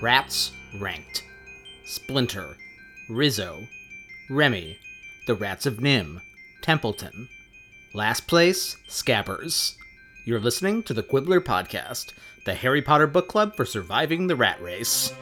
Rats Ranked, Splinter, Rizzo, Remy, The Rats of NIMH, Templeton. Last place, Scabbers. You're listening to the Quibbler Podcast, the Harry Potter book club for surviving the rat race.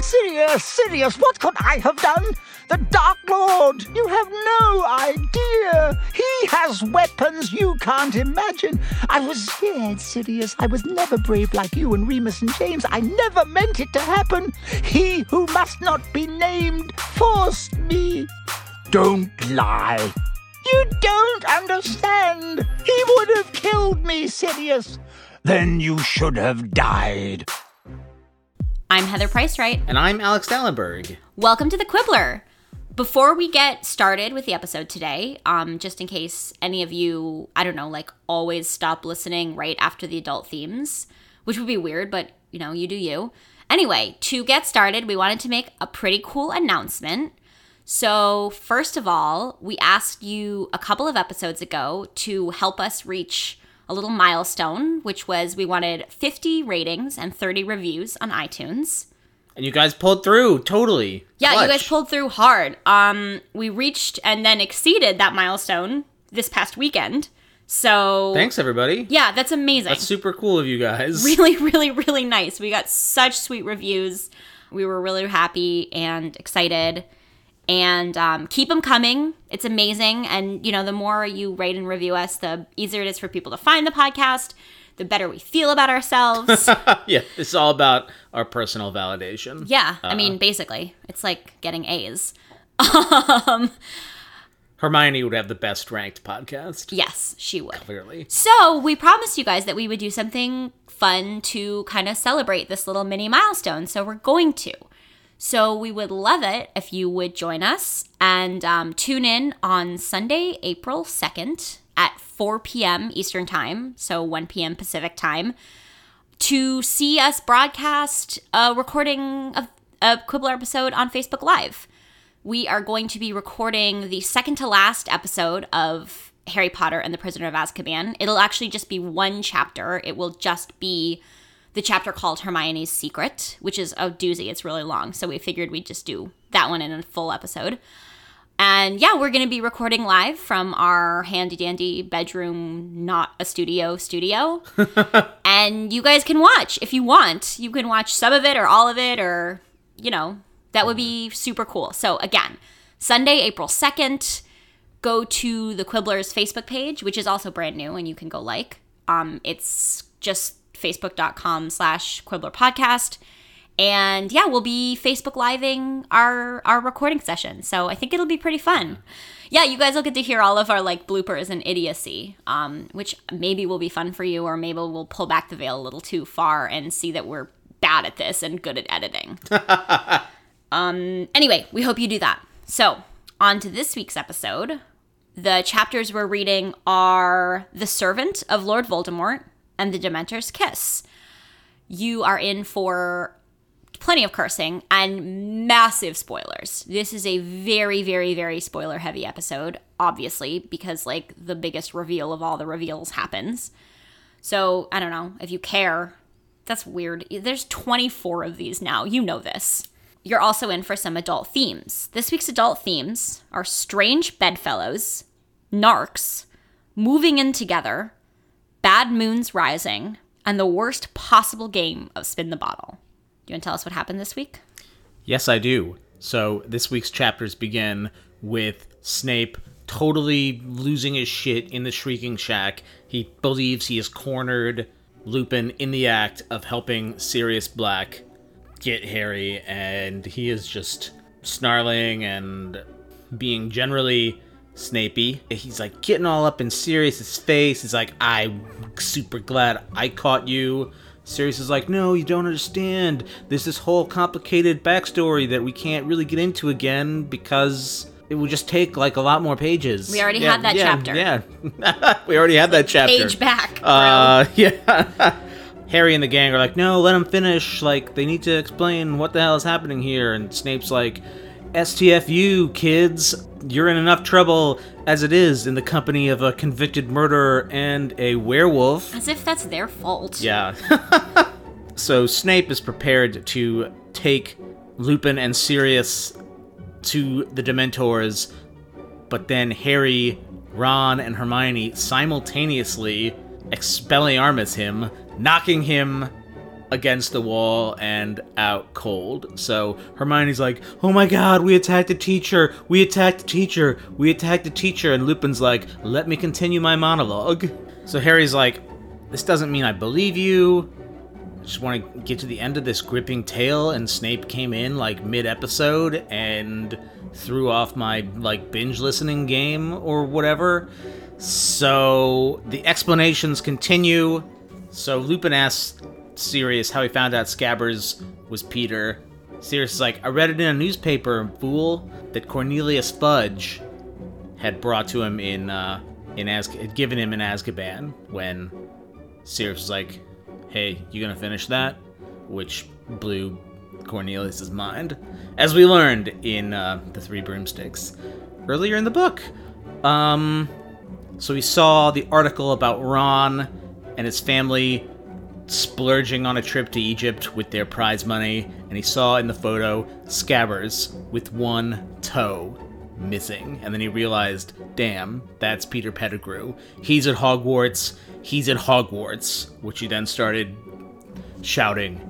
Sirius, Sirius, what could I have done? The Dark Lord! You have no idea! He has weapons you can't imagine! I was scared, Sirius. I was never brave like you and Remus and James. I never meant it to happen. He who must not be named forced me. Don't lie. You don't understand. He would have killed me, Sirius. Then you should have died. I'm Heather Price Wright. And I'm Alex Dallenberg. Welcome to the Quibbler. Before we get started with the episode today, um, just in case any of you, I don't know, like always stop listening right after the adult themes, which would be weird, but you know, you do you. Anyway, to get started, we wanted to make a pretty cool announcement. So, first of all, we asked you a couple of episodes ago to help us reach a little milestone, which was we wanted 50 ratings and 30 reviews on iTunes. And you guys pulled through, totally. Yeah, Clutch. you guys pulled through hard. Um, we reached and then exceeded that milestone this past weekend. So Thanks, everybody. Yeah, that's amazing. That's super cool of you guys. really, really, really nice. We got such sweet reviews. We were really happy and excited. And um, keep them coming. It's amazing. And, you know, the more you rate and review us, the easier it is for people to find the podcast, the better we feel about ourselves. yeah, it's all about our personal validation. yeah, I mean, basically, it's like getting A's. Um, Hermione would have the best ranked podcast, yes, she would. clearly. So we promised you guys that we would do something fun to kind of celebrate this little mini milestone. So we're going to. So we would love it if you would join us and um, tune in on Sunday, April 2nd at 4 p.m. Eastern Time, so 1 p.m. Pacific Time, to see us broadcast a recording of a Quibbler episode on Facebook Live. We are going to be recording the second to last episode of Harry Potter and the Prisoner of Azkaban. It'll actually just be one chapter. It will just be the chapter called Hermione's Secret, which is a doozy. It's really long. So we figured we'd just do that one in a full episode. And yeah, we're going to be recording live from our handy dandy bedroom, not a studio studio. and you guys can watch if you want. You can watch some of it or all of it, or, you know, that would be super cool. So again, Sunday, April 2nd, go to the Quibblers Facebook page, which is also brand new and you can go like. Um, it's just facebook.com slash Quibbler podcast. And yeah, we'll be Facebook living our our recording session. So I think it'll be pretty fun. Yeah, you guys will get to hear all of our like bloopers and idiocy, um, which maybe will be fun for you, or maybe we'll pull back the veil a little too far and see that we're bad at this and good at editing. um, anyway, we hope you do that. So, on to this week's episode. The chapters we're reading are The Servant of Lord Voldemort and The Dementor's Kiss. You are in for plenty of cursing and massive spoilers. This is a very, very, very spoiler heavy episode, obviously, because like the biggest reveal of all the reveals happens. So, I don't know if you care. That's weird. There's 24 of these now. You know this. You're also in for some adult themes. This week's adult themes are strange bedfellows, narcs, moving in together, bad moons rising, and the worst possible game of spin the bottle. Do you want to tell us what happened this week? Yes, I do. So this week's chapters begin with Snape totally losing his shit in the Shrieking Shack. He believes he has cornered Lupin in the act of helping Sirius Black get Harry, and he is just snarling and being generally Snapey. He's like getting all up in Sirius's face. He's like, I'm super glad I caught you. Sirius is like, no, you don't understand. There's this whole complicated backstory that we can't really get into again because it would just take like a lot more pages. We already Yeah, had that yeah, chapter. Yeah, we already had that chapter. Page back. Uh, yeah. Harry and the gang are like, no, let him finish. Like, they need to explain what the hell is happening here. And Snape's like, STFU, kids. You're in enough trouble as it is in the company of a convicted murderer and a werewolf. As if that's their fault. Yeah. So Snape is prepared to take Lupin and Sirius to the Dementors, but then Harry, Ron, and Hermione simultaneously Expelliarmus him, knocking him against the wall and out cold. So Hermione's like, "Oh my god, we attacked the teacher. We attacked the teacher. We attacked the teacher." And Lupin's like, "Let me continue my monologue." So Harry's like, "This doesn't mean I believe you. I just want to get to the end of this gripping tale." And Snape came in like mid-episode and threw off my like binge listening game or whatever. So the explanations continue. So Lupin asks Sirius how he found out Scabbers was Peter. Sirius is like, I read it in a newspaper, fool, that Cornelius Fudge had brought to him in uh, in Az- had given him in Azkaban. When Sirius was like, Hey, you gonna finish that? Which blew Cornelius's mind, as we learned in uh, the Three Broomsticks earlier in the book. Um, so we saw the article about Ron and his family splurging on a trip to Egypt with their prize money, and he saw in the photo Scabbers with one toe missing, and then he realized, damn, that's Peter Pettigrew. He's at Hogwarts. He's at Hogwarts, which he then started shouting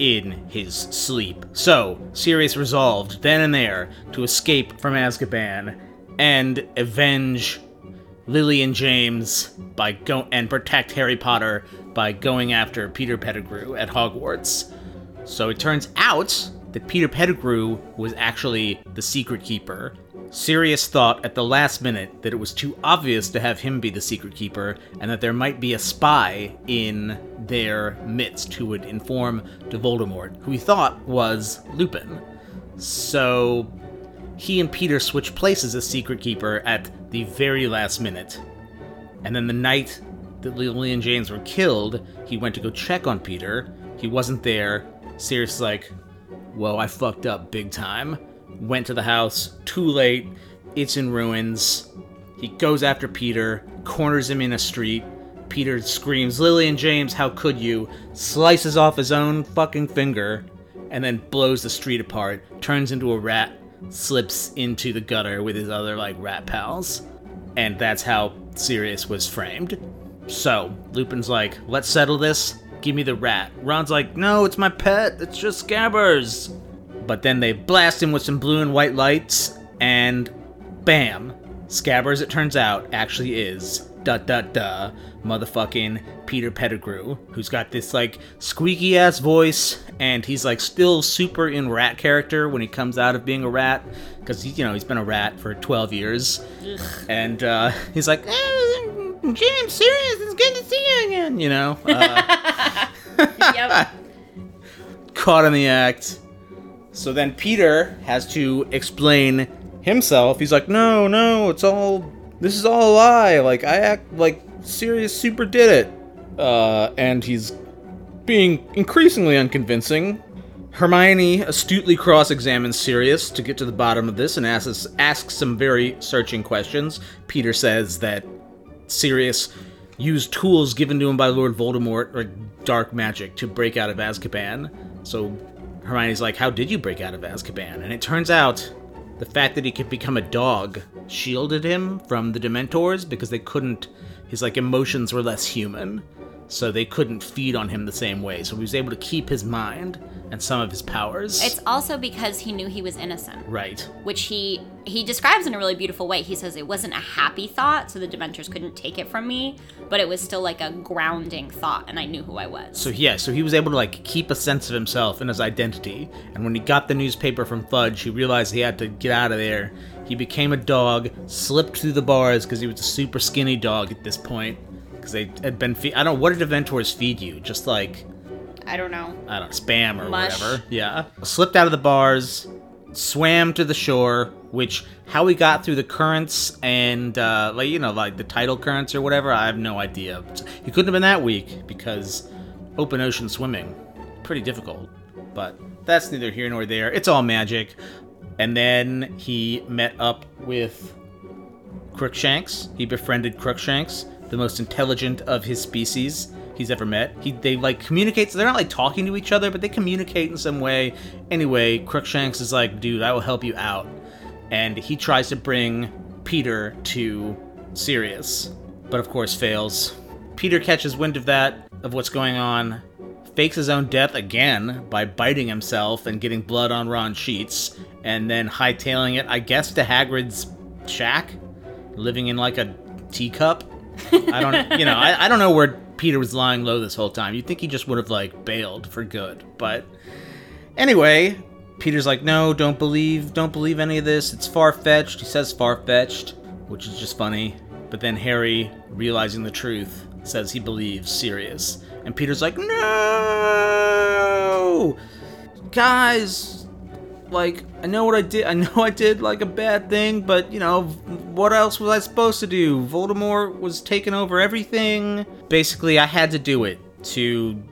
in his sleep. So, Sirius resolved then and there to escape from Azkaban and avenge Lily and James by go and protect Harry Potter by going after Peter Pettigrew at Hogwarts. So it turns out that Peter Pettigrew was actually the secret keeper. Sirius thought at the last minute that it was too obvious to have him be the secret keeper and that there might be a spy in their midst who would inform to Voldemort, who he thought was Lupin. So he and Peter switch places as secret keeper at the very last minute. And then the night that Lily and James were killed, he went to go check on Peter. He wasn't there. Sirius like, Whoa, I fucked up big time. Went to the house, too late. It's in ruins. He goes after Peter, corners him in a street. Peter screams, Lily and James, how could you? Slices off his own fucking finger, and then blows the street apart, turns into a rat, slips into the gutter with his other, like, rat pals. And that's how Sirius was framed. So, Lupin's like, let's settle this. Give me the rat. Ron's like, no, it's my pet. It's just Scabbers. But then they blast him with some blue and white lights, and bam. Scabbers, it turns out, actually is da da da motherfucking Peter Pettigrew, who's got this like squeaky ass voice, and he's like still super in rat character when he comes out of being a rat, because you know he's been a rat for 12 years, and uh, he's like, eh, James, Sirius, it's good to see you again, you know. Uh, yep. caught in the act. So then Peter has to explain himself. He's like, "No, no, it's all this is all a lie. Like I act like Sirius super did it." Uh, and he's being increasingly unconvincing. Hermione astutely cross-examines Sirius to get to the bottom of this and asks asks some very searching questions. Peter says that Sirius used tools given to him by Lord Voldemort, or dark magic, to break out of Azkaban. So Hermione's like, How did you break out of Azkaban? And it turns out the fact that he could become a dog shielded him from the Dementors because they couldn't, his like emotions were less human. So they couldn't feed on him the same way. So he was able to keep his mind and some of his powers. It's also because he knew he was innocent. right. which he he describes in a really beautiful way. He says it wasn't a happy thought, so the Dementors couldn't take it from me, but it was still like a grounding thought, and I knew who I was. So yeah, so he was able to like keep a sense of himself and his identity. And when he got the newspaper from Fudge, he realized he had to get out of there. He became a dog, slipped through the bars because he was a super skinny dog at this point. Because they had been feed. I don't know what did Dementors feed you? Just like I don't know. I don't know, spam or Mush. whatever. Yeah. Slipped out of the bars, swam to the shore, which how he got through the currents and uh, like you know like the tidal currents or whatever, I have no idea. He couldn't have been that weak because open ocean swimming pretty difficult. But that's neither here nor there. It's all magic. And then he met up with Crookshanks. He befriended Crookshanks, the most intelligent of his species. He's ever met. He they like communicate. So they're not like talking to each other, but they communicate in some way. Anyway, Crookshanks is like, dude, I will help you out, and he tries to bring Peter to Sirius, but of course fails. Peter catches wind of that, of what's going on, fakes his own death again by biting himself and getting blood on Ron sheets, and then hightailing it, I guess, to Hagrid's shack, living in like a teacup. I don't, you know, I, I don't know where Peter was lying low this whole time. You'd think he just would have like bailed for good, but anyway, Peter's like, no, don't believe, don't believe any of this. It's far fetched. He says far fetched, which is just funny. But then Harry, realizing the truth, says he believes Sirius. And Peter's like, no! Guys, like, I know what I did. I know I did, like, a bad thing, but, you know, what else was I supposed to do? Voldemort was taking over everything. Basically, I had to do it to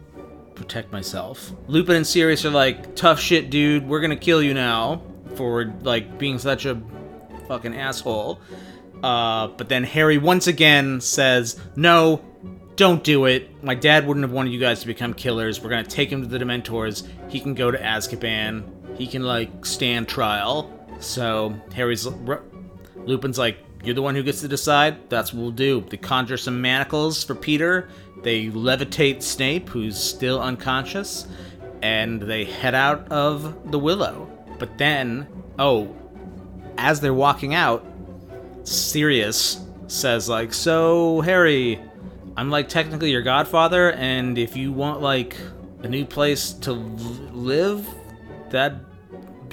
protect myself. Lupin and Sirius are like, tough shit, dude. We're gonna kill you now for, like, being such a fucking asshole. Uh, but then Harry once again says, no, don't do it. My dad wouldn't have wanted you guys to become killers. We're gonna take him to the Dementors. He can go to Azkaban. He can like stand trial. So Harry's Lupin's like, you're the one who gets to decide. That's what we'll do. They conjure some manacles for Peter. They levitate Snape, who's still unconscious, and they head out of the Willow. But then, oh, as they're walking out, Sirius says like, "So Harry, I'm like technically your godfather, and if you want like a new place to live, that'd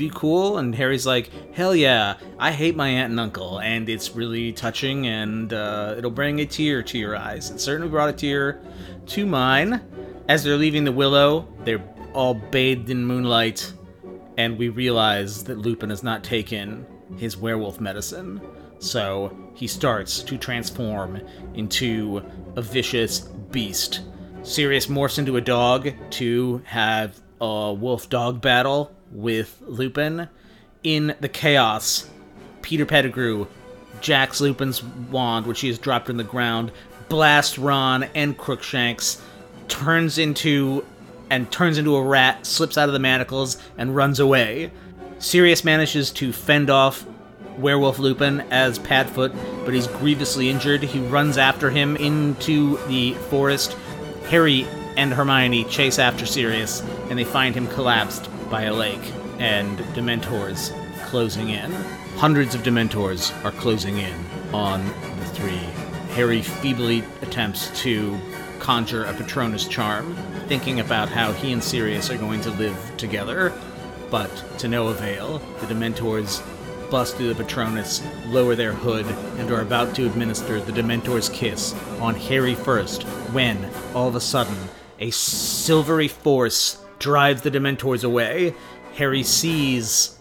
be cool. And Harry's like, hell yeah, I hate my aunt and uncle, and it's really touching, and uh, it'll bring a tear to your eyes. It certainly brought a tear to mine. As they're leaving the Willow, they're all bathed in moonlight, and we realize that Lupin has not taken his werewolf medicine. So he starts to transform into a vicious beast. Sirius morphs into a dog to have a wolf dog battle with Lupin. In the chaos, Peter Pettigrew jacks Lupin's wand, which he has dropped on the ground, blasts Ron and Crookshanks, turns into and turns into a rat, slips out of the manacles, and runs away. Sirius manages to fend off werewolf Lupin as Padfoot, but he's grievously injured. He runs after him into the forest. Harry and Hermione chase after Sirius, and they find him collapsed by a lake, and Dementors closing in. Hundreds of Dementors are closing in on the three. Harry feebly attempts to conjure a Patronus charm, thinking about how he and Sirius are going to live together, but to no avail. The Dementors bust through the Patronus, lower their hood, and are about to administer the Dementor's kiss on Harry first, when, all of a sudden, a silvery force drives the Dementors away. Harry sees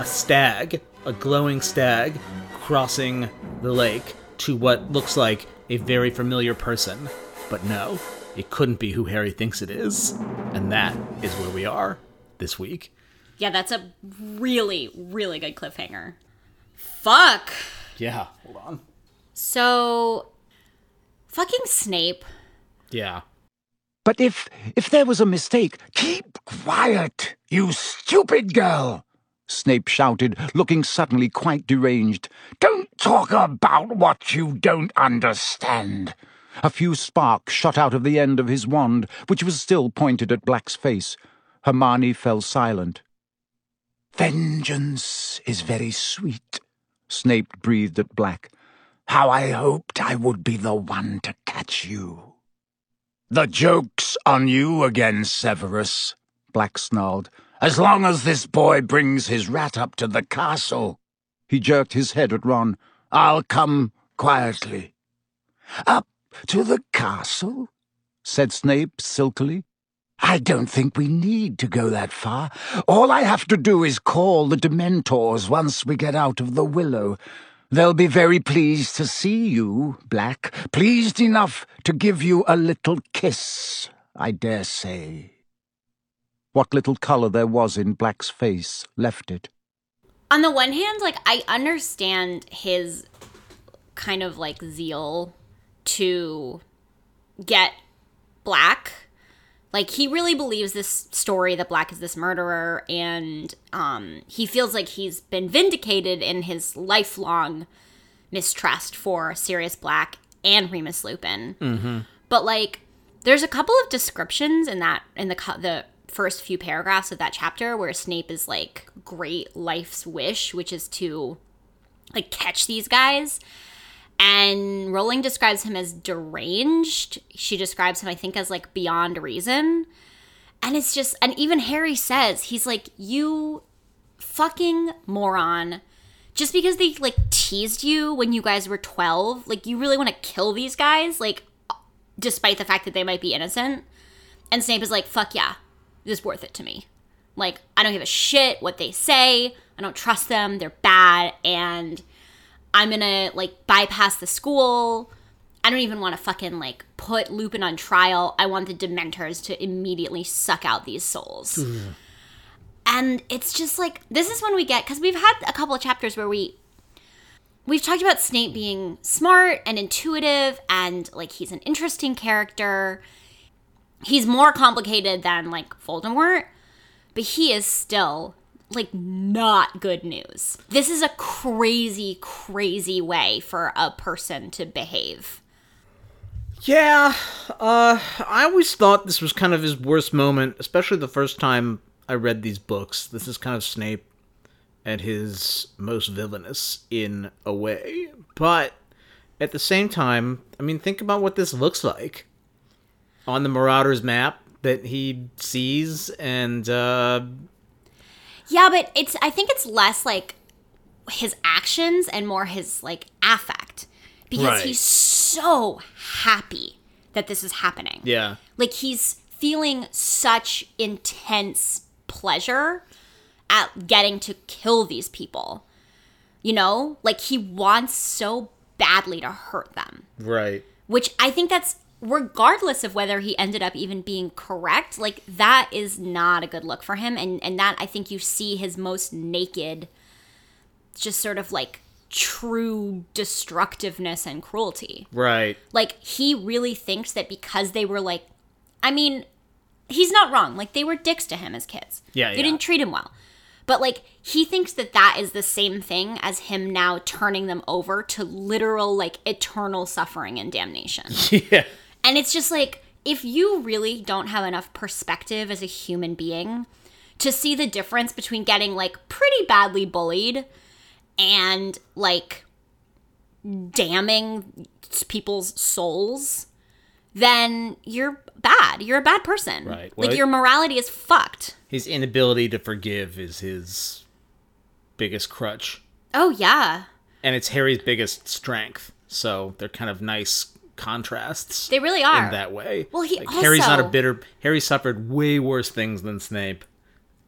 a stag, a glowing stag, crossing the lake to what looks like a very familiar person. But no, it couldn't be who Harry thinks it is. And that is where we are this week. Yeah, that's a really, really good cliffhanger. Fuck. Yeah, hold on. So, fucking Snape. Yeah. But if if there was a mistake, keep quiet, you stupid girl! Snape shouted, looking suddenly quite deranged. Don't talk about what you don't understand. A few sparks shot out of the end of his wand, which was still pointed at Black's face. Hermione fell silent. Vengeance is very sweet, Snape breathed at Black. How I hoped I would be the one to catch you. The joke's on you again, Severus, Black snarled. As long as this boy brings his rat up to the castle. He jerked his head at Ron. I'll come quietly. Up to the castle? said Snape silkily. I don't think we need to go that far. All I have to do is call the Dementors once we get out of the willow. They'll be very pleased to see you, Black. Pleased enough to give you a little kiss, I dare say. What little colour there was in Black's face left it. On the one hand, like, I understand his kind of like zeal to get Black. Like he really believes this story that Black is this murderer, and um, he feels like he's been vindicated in his lifelong mistrust for Sirius Black and Remus Lupin. Mm-hmm. But like, there's a couple of descriptions in that in the the first few paragraphs of that chapter where Snape is like, "Great life's wish," which is to like catch these guys. And Rowling describes him as deranged. She describes him, I think, as like beyond reason. And it's just, and even Harry says, he's like, you fucking moron. Just because they like teased you when you guys were 12, like you really want to kill these guys, like, despite the fact that they might be innocent. And Snape is like, fuck yeah, this is worth it to me. Like, I don't give a shit what they say. I don't trust them. They're bad. And I'm gonna like bypass the school. I don't even want to fucking like put Lupin on trial. I want the Dementors to immediately suck out these souls. and it's just like this is when we get because we've had a couple of chapters where we we've talked about Snape being smart and intuitive and like he's an interesting character. He's more complicated than like Voldemort, but he is still like not good news. This is a crazy, crazy way for a person to behave. Yeah, uh, I always thought this was kind of his worst moment, especially the first time I read these books. This is kind of Snape at his most villainous in a way. But at the same time, I mean, think about what this looks like on the Marauders map that he sees, and uh, Yeah, but it's I think it's less like his actions and more his like affect because Right. he's so happy that this is happening. yeah, Like he's feeling such intense pleasure at getting to kill these people. You know? Like he wants so badly to hurt them. right. Which I think that's regardless of whether he ended up even being correct, like that is not a good look for him and and that I think you see his most naked just sort of like true destructiveness and cruelty Right. like he really thinks that because they were like i mean he's not wrong like they were dicks to him as kids Yeah, they yeah. didn't treat him well but like he thinks that that is the same thing as him now turning them over to literal like eternal suffering and damnation Yeah. And it's just like, if you really don't have enough perspective as a human being to see the difference between getting like pretty badly bullied and like damning people's souls, then you're bad. You're a bad person. Right. Like your morality is fucked. His inability to forgive is his biggest crutch. Oh, yeah. and it's Harry's biggest strength. So they're kind of nice contrasts They really are. in that way. Well, he like, Harry's not a bitter. Harry suffered way worse things than Snape.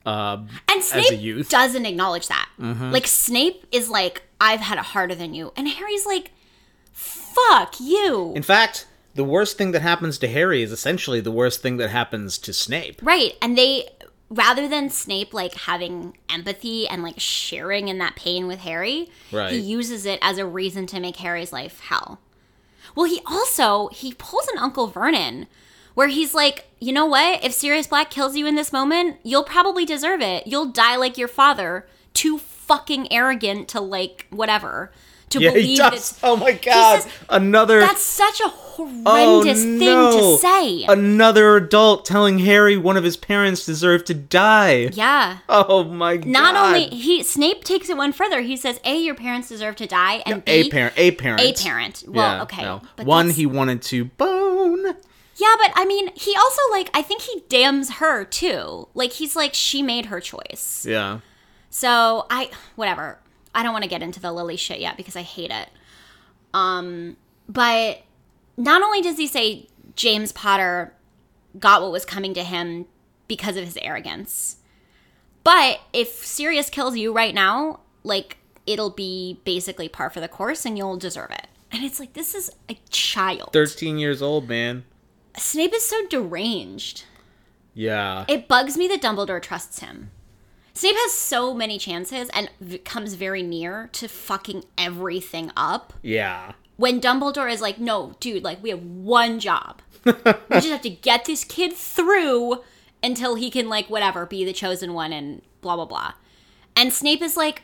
Uh, And Snape a youth. doesn't acknowledge that. Like Snape is like, I've had it harder than you. And Harry's like, fuck you. in fact, the worst thing that happens to Harry is essentially the worst thing that happens to Snape. Right. And they rather than Snape like having empathy and like sharing in that pain with Harry, Right. he uses it as a reason to make Harry's life hell. Well, he also he pulls an Uncle Vernon where he's like, "You know what? If Sirius Black kills you in this moment, you'll probably deserve it. You'll die like your father, too fucking arrogant to like whatever." To Yeah, believe that. Oh my god! says- Another. that's such a oh, horrendous thing no. to say. Another adult telling Harry one of his parents deserved to die. yeah. Oh my god! Not only he Snape takes it one further. He says, "A, your parents deserve to die," and a B, parent, a parent, a parent. Well, Yeah, okay, no. but one he wanted to bone. yeah, but I mean, he also like I think he damns her too. Like he's like she made her choice. Yeah. So I whatever. I don't want to get into the Lily shit yet because I hate it. Um, but not only does he say James Potter got what was coming to him because of his arrogance, but if Sirius kills you right now, like it'll be basically par for the course and you'll deserve it. And it's like this is a child. Thirteen years old, man. Snape is so deranged. Yeah. It bugs me that Dumbledore trusts him. Snape has so many chances and v- comes very near to fucking everything up. Yeah. when Dumbledore is like, no, dude, like we have one job. we just have to get this kid through until he can like whatever be the chosen one and blah blah blah. And Snape is like,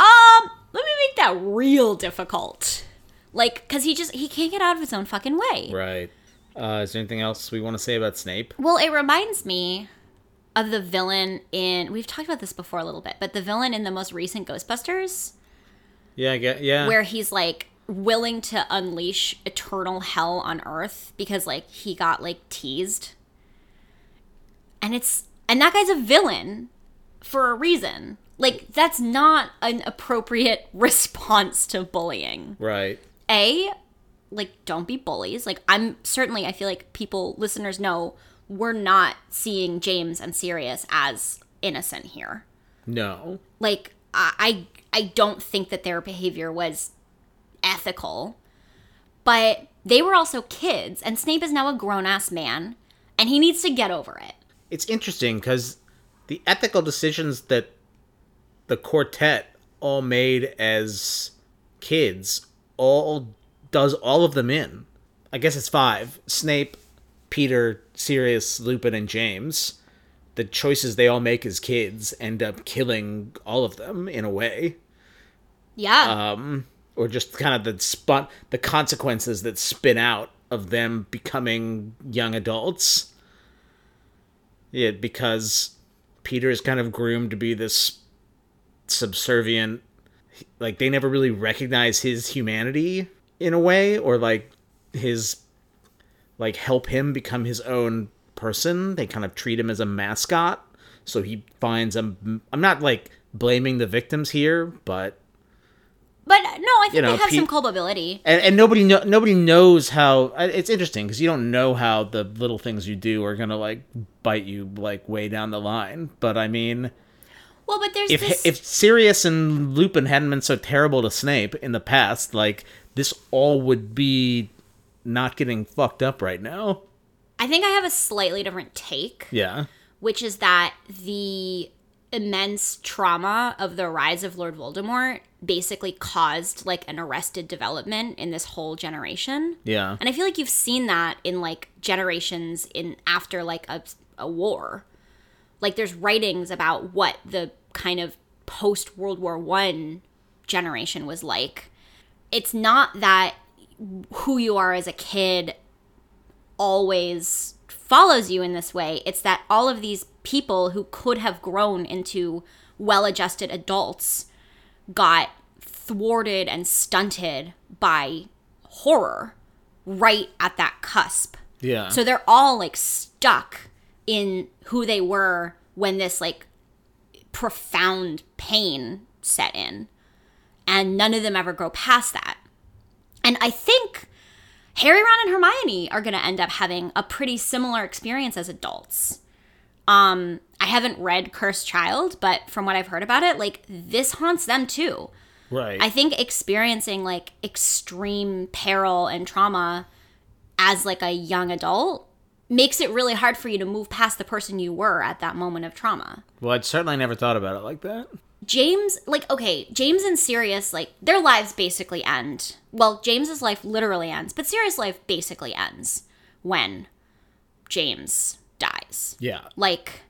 um, let me make that real difficult. Like, cause he just he can't get out of his own fucking way. Right. Uh, is there anything else we want to say about Snape? Well, it reminds me of the villain in we've talked about this before a little bit, but the villain in the most recent Ghostbusters, Yeah, I get. Yeah. where he's like willing to unleash eternal hell on Earth because like he got like teased. And it's and that guy's a villain for a reason. Like that's not an appropriate response to bullying. Right. A, like don't be bullies. Like I'm certainly I feel like people listeners know we're not seeing James and Sirius as innocent here. No. Like I I don't think that their behavior was ethical. But they were also kids and Snape is now a grown-ass man and he needs to get over it. It's interesting because the ethical decisions that the quartet all made as kids all does all of them in. I guess it's five: Snape, Peter, Sirius, Lupin, and James. The choices they all make as kids end up killing all of them in a way. Yeah. um, or just kind of the spot, the consequences that spin out of them becoming young adults. Yeah, because Peter is kind of groomed to be this subservient, like they never really recognize his humanity in a way, or like his, like help him become his own person. They kind of treat him as a mascot. So he finds a. I'm not like blaming the victims here, but but no, I think you know, they have Pete- some culpability. and, and nobody know, nobody knows how it's interesting because you don't know how the little things you do are gonna like bite you like way down the line but i mean Well, but there's if this if sirius and lupin hadn't been so terrible to snape in the past like this all would be not getting fucked up right now I think I have a slightly different take. yeah which is that the immense trauma of the rise of Lord Voldemort basically caused like an arrested development in this whole generation. yeah And I feel like you've seen that in like generations in after like a, a war. Like there's writings about what the kind of post World War 1 generation was like. It's not that who you are as a kid always follows you in this way. It's that all of these people who could have grown into well adjusted adults got thwarted and stunted by horror right at that cusp. yeah So they're all like stuck in who they were when this like profound pain set in. And none of them ever grow past that. And I think Harry, Ron, and Hermione are going to end up having a pretty similar experience as adults. Um, I haven't read Cursed Child, but from what I've heard about it, like this haunts them too. right I think experiencing like extreme peril and trauma as like a young adult makes it really hard for you to move past the person you were at that moment of trauma. well i'd certainly never thought about it like that James, like, okay, James and Sirius, like, their lives basically end. Well, James's life literally ends, but Sirius' life basically ends when James dies. yeah Like,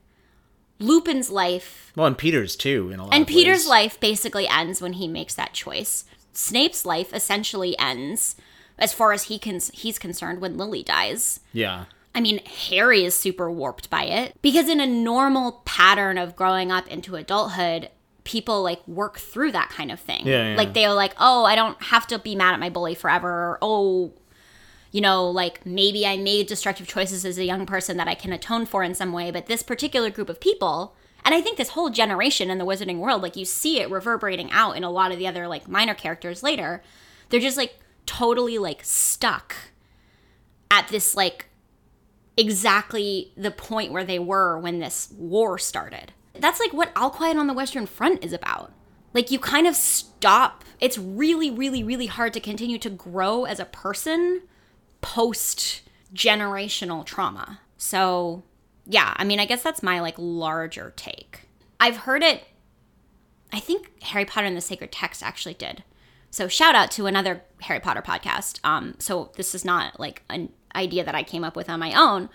Lupin's life well and peter's too in a lot and Peter's ways. life basically ends when he makes that choice. Snape's life essentially ends, as far as he can, he's concerned, when Lily dies. yeah I mean, Harry is super warped by it because in a normal pattern of growing up into adulthood, people like work through that kind of thing. Yeah, yeah. Like they're like, "Oh, I don't have to be mad at my bully forever." Or, "Oh, you know, like maybe I made destructive choices as a young person that I can atone for in some way, but this particular group of people, and I think this whole generation in the wizarding world, like you see it reverberating out in a lot of the other like minor characters later, they're just like totally like stuck at this like exactly the point where they were when this war started. That's like what All Quiet on the Western Front is about. Like you kind of stop. It's really, really, really hard to continue to grow as a person post generational trauma. So, yeah, I mean, I guess that's my like larger take. I've heard it I think Harry Potter and the Sacred Text actually did. So shout out to another Harry Potter podcast. Um, so this is not like an idea that I came up with on my own,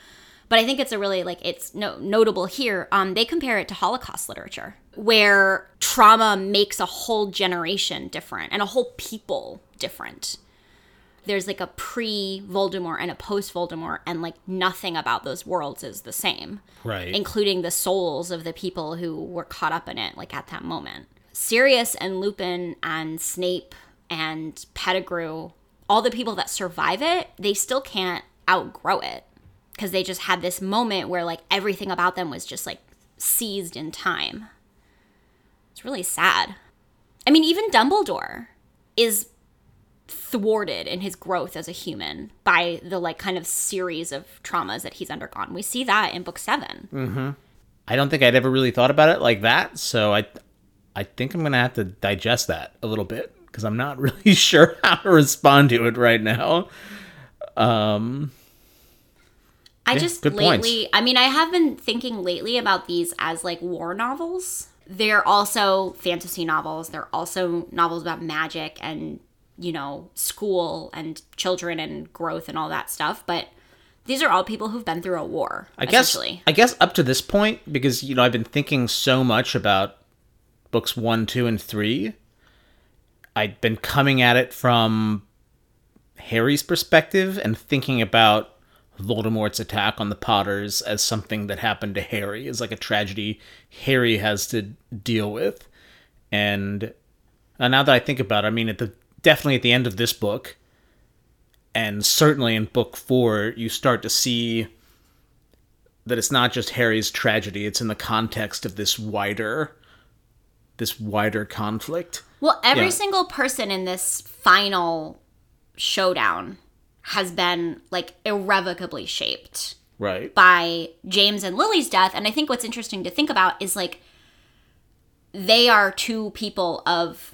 but I think it's a really like it's no, notable here. Um, they compare it to Holocaust literature, where trauma makes a whole generation different and a whole people different. There's like a pre Voldemort and a post Voldemort, and like nothing about those worlds is the same, Right. including the souls of the people who were caught up in it, like at that moment. Sirius and Lupin and Snape and Pettigrew, all the people that survive it, they still can't outgrow it because they just had this moment where like everything about them was just like seized in time. It's really sad. I mean, even Dumbledore is thwarted in his growth as a human by the like kind of series of traumas that he's undergone. We see that in book 7. I don't think I'd ever really thought about it like that, so I I think I'm gonna have to digest that a little bit because I'm not really sure how to respond to it right now. Um, I Yeah, just good points. lately, I mean, I have been thinking lately about these as like war novels. They're also fantasy novels. They're also novels about magic and, you know, school and children and growth and all that stuff. But these are all people who've been through a war, I guess. I guess up to this point, because you know I've been thinking so much about books one, two, and three. I'd been coming at it from Harry's perspective and thinking about Voldemort's attack on the Potters as something that happened to Harry, is like a tragedy Harry has to deal with. And uh, now that I think about it, I mean, at the definitely at the end of this book, and certainly in book four, you start to see that it's not just Harry's tragedy; it's in the context of this wider, this wider conflict. Well, every Yeah. single person in this final showdown has been like irrevocably shaped Right. by James and Lily's death. And I think what's interesting to think about is like they are two people of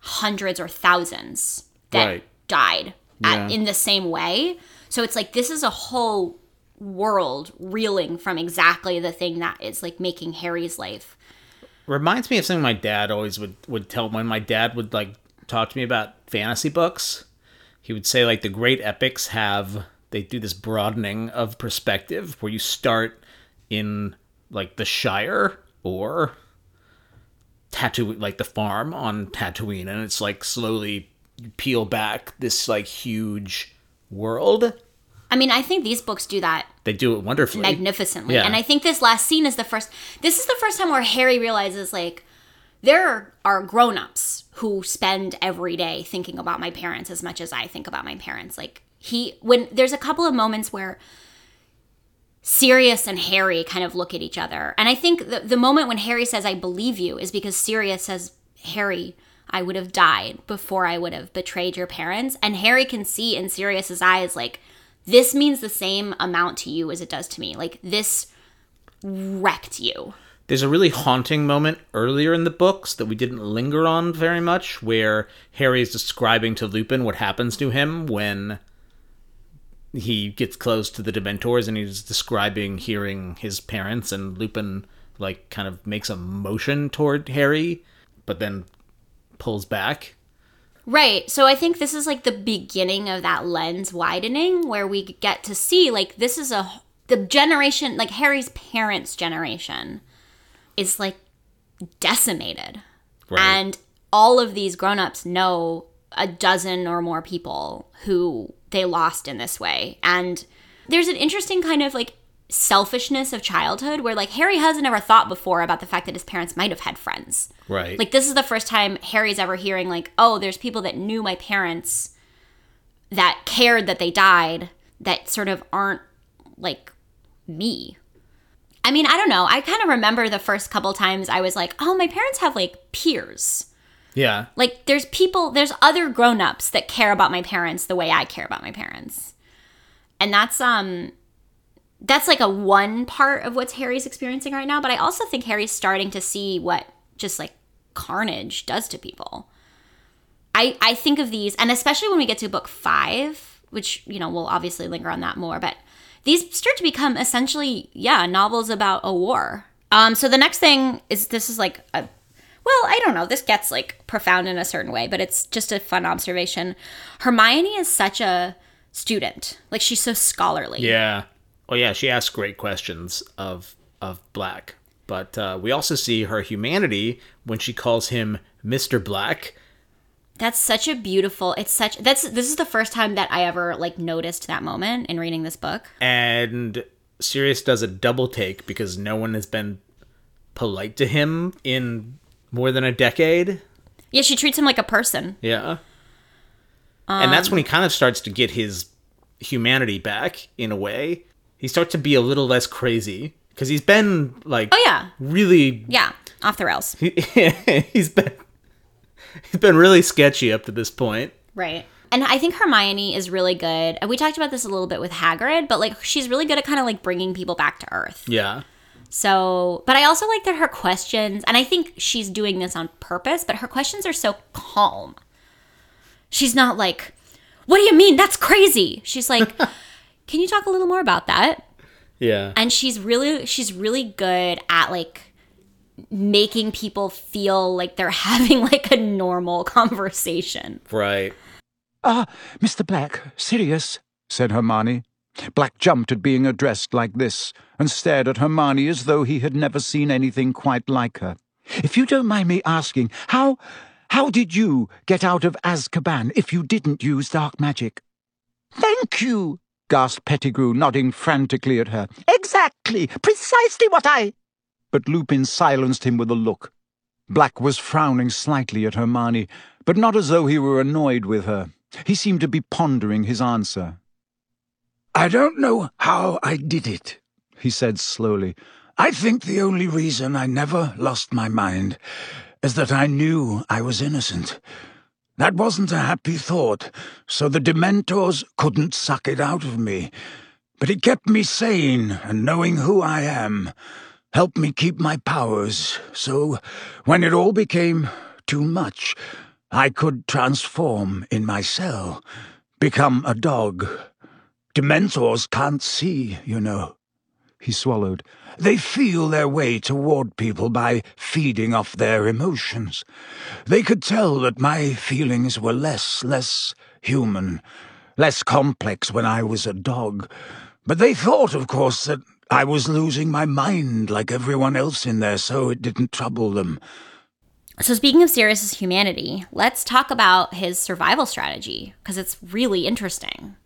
hundreds or thousands that Right. died Yeah. at, in the same way. So it's like this is a whole world reeling from exactly the thing that is like making Harry's life. reminds me of something my dad always would would tell when my dad would like talk to me about fantasy books he would say like the great epics have they do this broadening of perspective where you start in like the shire or tattoo like the farm on Tatooine and it's like slowly you peel back this like huge world I mean, I think these books do that they do it wonderfully magnificently. Yeah. And I think this last scene is the first this is the first time where Harry realizes like there are, grown-ups who spend every day thinking about my parents as much as I think about my parents. Like he when there's a couple of moments where Sirius and Harry kind of look at each other. And I think the, the moment when Harry says, I believe you, is because Sirius says, Harry, I would have died before I would have betrayed your parents. And Harry can see in Sirius's eyes, like, this means the same amount to you as it does to me. Like, this wrecked you. There's a really haunting moment earlier in the books that we didn't linger on very much, where Harry is describing to Lupin what happens to him when he gets close to the Dementors, and he's describing hearing his parents, and Lupin like kind of makes a motion toward Harry, but then pulls back. Right. So I think this is like the beginning of that lens widening where we get to see like this is a the generation like Harry's parents' generation is like decimated. Right. And all of these grown-ups know a dozen or more people who they lost in this way. And there's an interesting kind of like selfishness of childhood where like Harry hasn't ever thought before about the fact that his parents might have had friends. Right. Like this is the first time Harry's ever hearing like, oh, there's people that knew my parents that cared that they died that sort of aren't like me. I mean, I don't know. I kind of remember the first couple times I was like, oh, my parents have like peers. yeah. Like there's people, there's other grown-ups that care about my parents the way I care about my parents. And that's um that's like a one part of what's Harry's experiencing right now, but I also think Harry's starting to see what just like carnage does to people. I I think of these and especially when we get to book 5, which, you know, we'll obviously linger on that more, but these start to become essentially yeah, novels about a war. Um so the next thing is this is like a well, I don't know. This gets like profound in a certain way, but it's just a fun observation. Hermione is such a student. Like she's so scholarly. Yeah. Oh yeah, she asks great questions of of Black. But uh, we also see her humanity when she calls him Mr. Black. That's such a beautiful. It's such that's this is the first time that I ever like noticed that moment in reading this book. And Sirius does a double take because no one has been polite to him in more than a decade. Yeah, she treats him like a person. Yeah. and that's when he kind of starts to get his humanity back in a way. He starts to be a little less crazy because he's been like Oh yeah. really Yeah, off the rails. he's been he's been really sketchy up to this point. Right. And I think Hermione is really good. And we talked about this a little bit with Hagrid, but like she's really good at kind of like bringing people back to earth. Yeah. So, but I also like that her questions, and I think she's doing this on purpose, but her questions are so calm. She's not like, "What do you mean? That's crazy." She's like, "Can you talk a little more about that?" Yeah. And she's really she's really good at like making people feel like they're having like a normal conversation. Right. Ah, Mr. Black, Sirius, said Hermione. Black jumped at being addressed like this, and stared at Hermione as though he had never seen anything quite like her. If you don't mind me asking, how how did you get out of Azkaban if you didn't use dark magic? Thank you, gasped Pettigrew, nodding frantically at her. Exactly, precisely what I. But Lupin silenced him with a look. Black was frowning slightly at Hermione, but not as though he were annoyed with her. He seemed to be pondering his answer. I don't know how I did it, he said slowly. I think the only reason I never lost my mind is that I knew I was innocent. That wasn't a happy thought, so the Dementors couldn't suck it out of me. But it kept me sane, and knowing who I am helped me keep my powers, so when it all became too much, I could transform in my cell, become a dog. Dementors can't see, you know. He swallowed. They feel their way toward people by feeding off their emotions. They could tell that my feelings were less, less human, less complex when I was a dog. But they thought, of course, that I was losing my mind like everyone else in there, so it didn't trouble them. So speaking of Sirius's humanity, let's talk about his survival strategy because it's really interesting.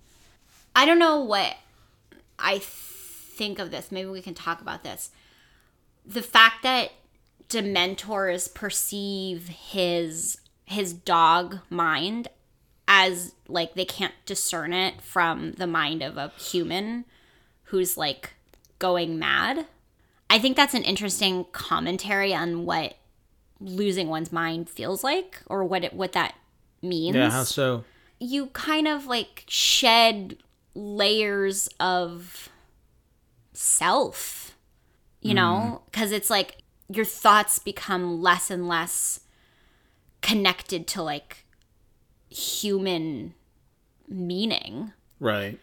I don't know what I think of this. Maybe we can talk about this. The fact that Dementors perceive his his dog mind as like they can't discern it from the mind of a human who's like going mad. I think that's an interesting commentary on what losing one's mind feels like or what it what that means. Yeah, how so? You kind of like shed layers of self, you know, hmm. because it's like your thoughts become less and less connected to like human meaning. Right.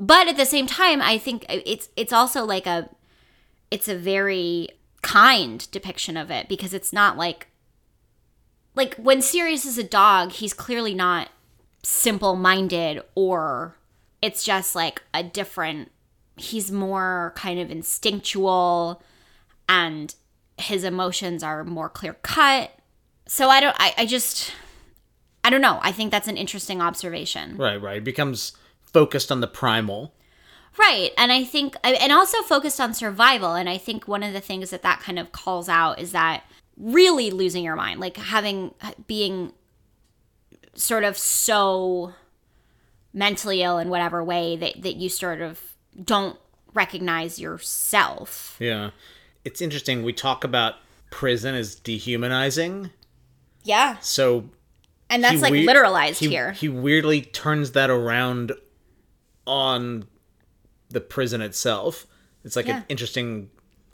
But at the same time, I think uh, it's it's also like a it's a very kind depiction of it because it's not like like when Sirius is a dog, he's clearly not simple-minded or it's just like a different he's more kind of instinctual and his emotions are more clear cut. So I don't I, I just I don't know. I think that's an interesting observation. Right, right. It becomes focused on the primal. Right. And I think, and also focused on survival. And I think one of the things that that kind of calls out is that really losing your mind, like having, being sort of so mentally ill in whatever way that, that you sort of don't recognize yourself. Yeah. It's interesting. We talk about prison as dehumanizing. Yeah. So And that's like wei- literalized he, here. He weirdly turns that around on the prison itself. It's like Yeah. an interesting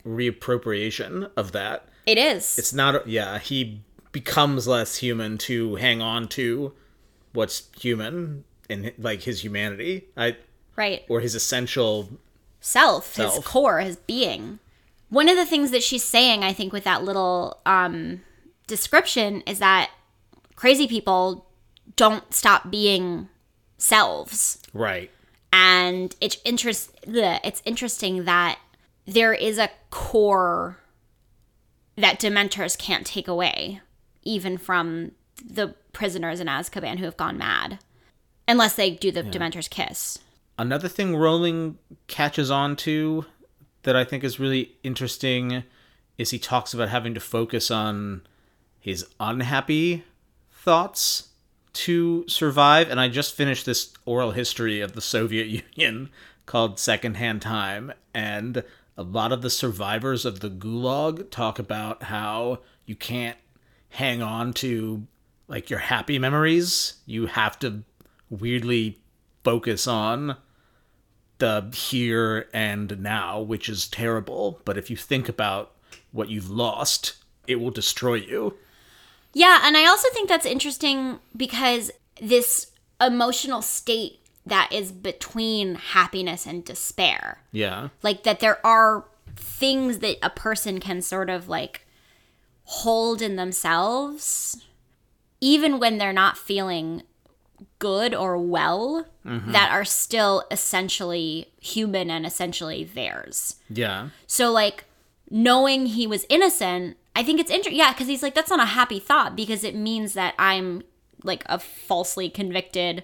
reappropriation of that. it is. It's not yeah, he becomes less human to hang on to what's human and like his humanity. I right. or his essential self, Self. his core, his being. One of the things that she's saying, I think, with that little um, description is that crazy people don't stop being selves. Right. And it's interest it's interesting that there is a core that dementors can't take away even from the prisoners in Azkaban who have gone mad unless they do the dementors kiss. Another thing Rowling catches on to that I think is really interesting is he talks about having to focus on his unhappy thoughts to survive. And I just finished this oral history of the Soviet Union called Secondhand Time. And a lot of the survivors of the Gulag talk about how you can't hang on to like your happy memories. You have to weirdly focus on the here and now, which is terrible. But if you think about what you've lost, it will destroy you. Yeah, and I also think that's interesting because this emotional state that is between happiness and despair. Yeah. Like that there are things that a person can sort of like hold in themselves even when they're not feeling good or well mm-hmm. that are still essentially human and essentially theirs. Yeah. So like knowing he was innocent, I think it's interesting. Yeah, because he's like that's not a happy thought because it means that I'm like a falsely convicted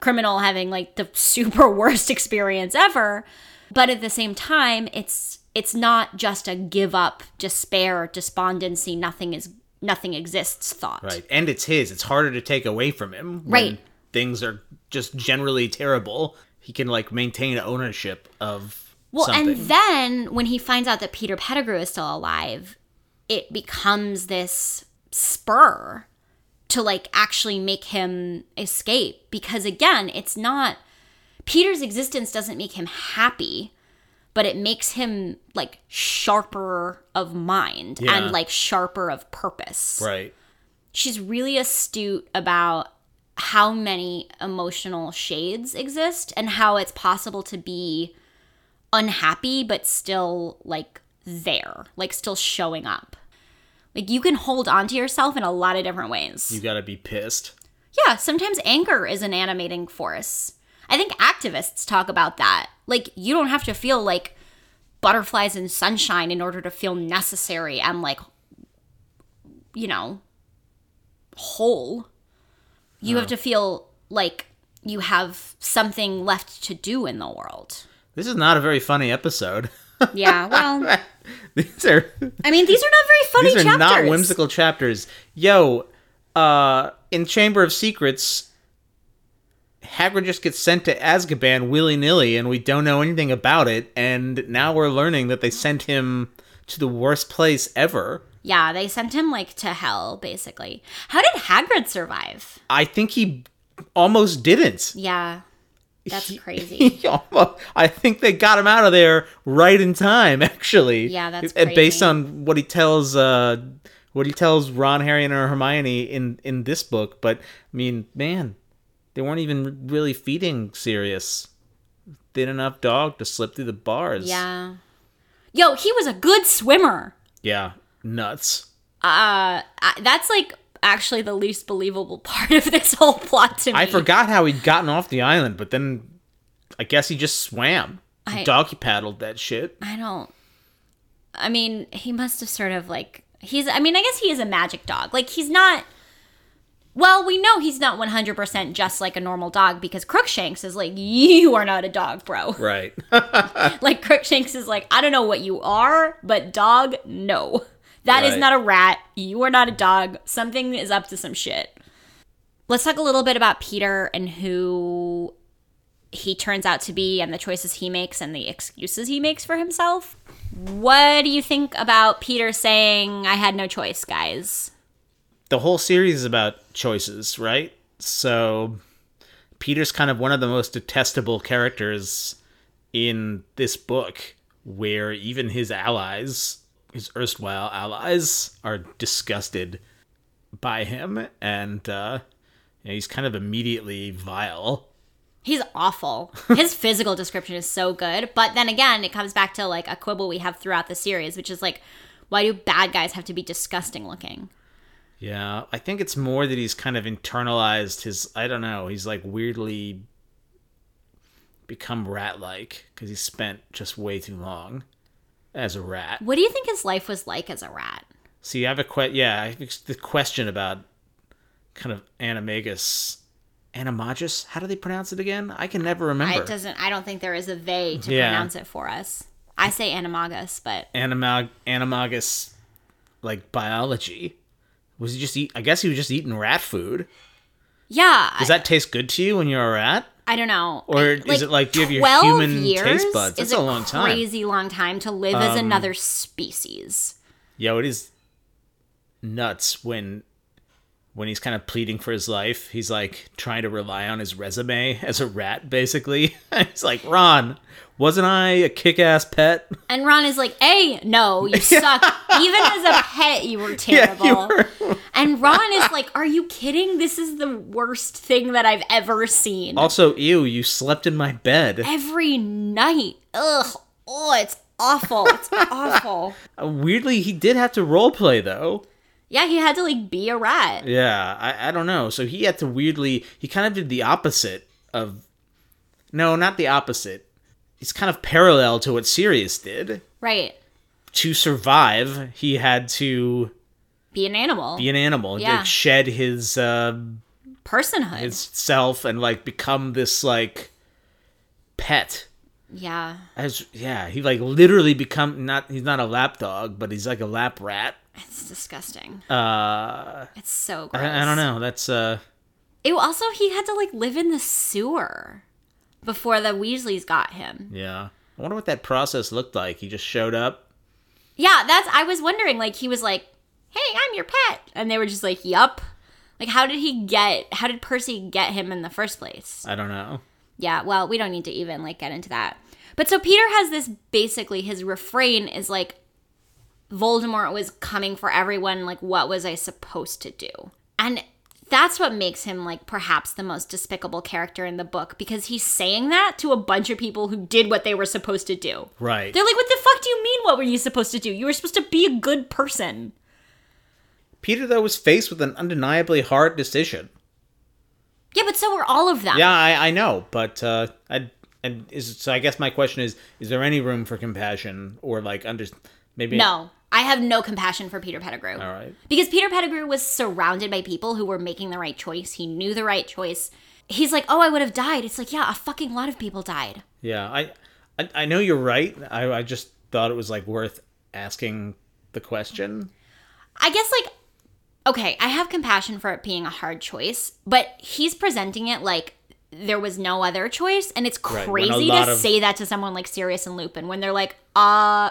criminal having like the super worst experience ever. But at the same time, it's it's not just a give up, despair, despondency, nothing is nothing exists thought. Right. And it's his. It's harder to take away from him. when Right. Things are just generally terrible. He can like maintain ownership of Well, something. and then when he finds out that Peter Pettigrew is still alive, it becomes this spur to like actually make him escape because again, it's not Peter's existence doesn't make him happy, but it makes him like sharper of mind Yeah. and like sharper of purpose. right. She's really astute about how many emotional shades exist and how it's possible to be unhappy but still like there, like still showing up. Like you can hold on to yourself in a lot of different ways. You gotta be pissed. yeah, sometimes anger is an animating force. I think activists talk about that. Like you don't have to feel like butterflies and sunshine in order to feel necessary and like you know whole. You have to feel like you have something left to do in the world. This is not a very funny episode. Yeah, well, these are I mean, these are not very funny these are chapters. not whimsical chapters. Yo, uh in Chamber of Secrets, Hagrid just gets sent to Azkaban willy nilly, and we don't know anything about it. And now we're learning that they sent him to the worst place ever. Yeah, they sent him like to hell, basically. How did Hagrid survive? I think he almost didn't. Yeah, that's crazy. almost- I think they got him out of there right in time. Actually, Yeah, that's Uh, based on what he tells, uh, what he tells Ron, Harry, and Hermione in in this book. But I mean, man, they weren't even really feeding Sirius thin enough dog to slip through the bars. Yeah. Yo, he was a good swimmer. yeah, nuts. Uh, that's like actually the least believable part of this whole plot to me. I forgot how he'd gotten off the island, but then I guess he just swam. I- Doggy paddled that shit. I don't. I mean, he must have sort of like he's. I mean, I guess he is a magic dog. Like he's not. Well, we know he's not 100% just like a normal dog because Crookshanks is like, you are not a dog, bro. Right. Like Crookshanks is like, I don't know what you are, but dog, no. That is Right. not a rat. You are not a dog. Something is up to some shit. Let's talk a little bit about Peter and who he turns out to be and the choices he makes and the excuses he makes for himself. What do you think about Peter saying, I had no choice, guys? the whole series is about choices, right? So Peter's kind of one of the most detestable characters in this book, where even his allies, his erstwhile allies, are disgusted by him, and uh, you know, he's kind of immediately vile. He's awful. His physical description is so good. But then again, it comes back to like a quibble we have throughout the series, which is like, why do bad guys have to be disgusting looking? Yeah, I think it's more that he's kind of internalized his. I don't know. He's like weirdly become rat like because he spent just way too long as a rat. What do you think his life was like as a rat? See, I have a que- Yeah, I have the question about kind of animagus. Animagus? How do they pronounce it again? I can never remember. It doesn't. I don't think there is a they to Yeah. pronounce it for us. I say animagus, but Animag- animagus, like biology. Was he just eat? I guess he was just eating rat food. Yeah, Does that taste good to you when you're a rat? I don't know. Or is it like, do you have your 12 human years taste buds? That's is a long time. Um, Crazy long time to live as another species. Yo, it is nuts when when he's kind of pleading for his life. He's like trying to rely on his resume as a rat, basically. he's like, Ron, wasn't I a kick-ass pet? And Ron is like, "Hey, no, you suck. Even as a pet, you were terrible." Yeah, terrible." you were- And Ron is like, "Are you kidding? This is the worst thing that I've ever seen. Also, ew, you slept in my bed. Every night. Ugh. Oh, it's awful. It's awful." Uh, Weirdly, he did have to roleplay though. Yeah, he had to like be a rat. Yeah, I, I don't know. So he had to weirdly. He kind of did the opposite of. No, not the opposite. It's kind of parallel to what Sirius did. Right. To survive, he had to Be an animal. be an animal, Yeah. like shed his uh, Personhood. his self, and like become this like pet. yeah. As yeah, he like literally become not. He's not a lap dog, but he's like a lap rat. It's disgusting. Uh, It's so gross. I, I don't know. That's uh. Ew, also, he had to like live in the sewer before the Weasleys got him. Yeah. I wonder what that process looked like. He just showed up. Yeah, that's. I was wondering. Like, he was like, "Hey, I'm your pet," and they were just like, "Yup." Like, how did he get? How did Percy get him in the first place? I don't know. Yeah. Well, we don't need to even like get into that. But so Peter has this basically his refrain is like, Voldemort was coming for everyone. Like, what was I supposed to do? And that's what makes him like perhaps the most despicable character in the book because he's saying that to a bunch of people who did what they were supposed to do. Right. They're like, what the fuck do you mean? What were you supposed to do? You were supposed to be a good person. Peter though was faced with an undeniably hard decision. Yeah, but so were all of them. Yeah, I, I know, but uh, I and is so. I guess my question is: Is there any room for compassion or like under maybe? No, I have no compassion for Peter Pettigrew. All right. Because Peter Pettigrew was surrounded by people who were making the right choice. He knew the right choice. He's like, oh, I would have died. It's like, yeah, a fucking lot of people died. Yeah, I, I I know you're right. I I just thought it was like worth asking the question. I guess, like, okay, I have compassion for it being a hard choice, but he's presenting it like there was no other choice. And it's Right, crazy lot to of- say that to someone like Sirius and Lupin when they're like, uh,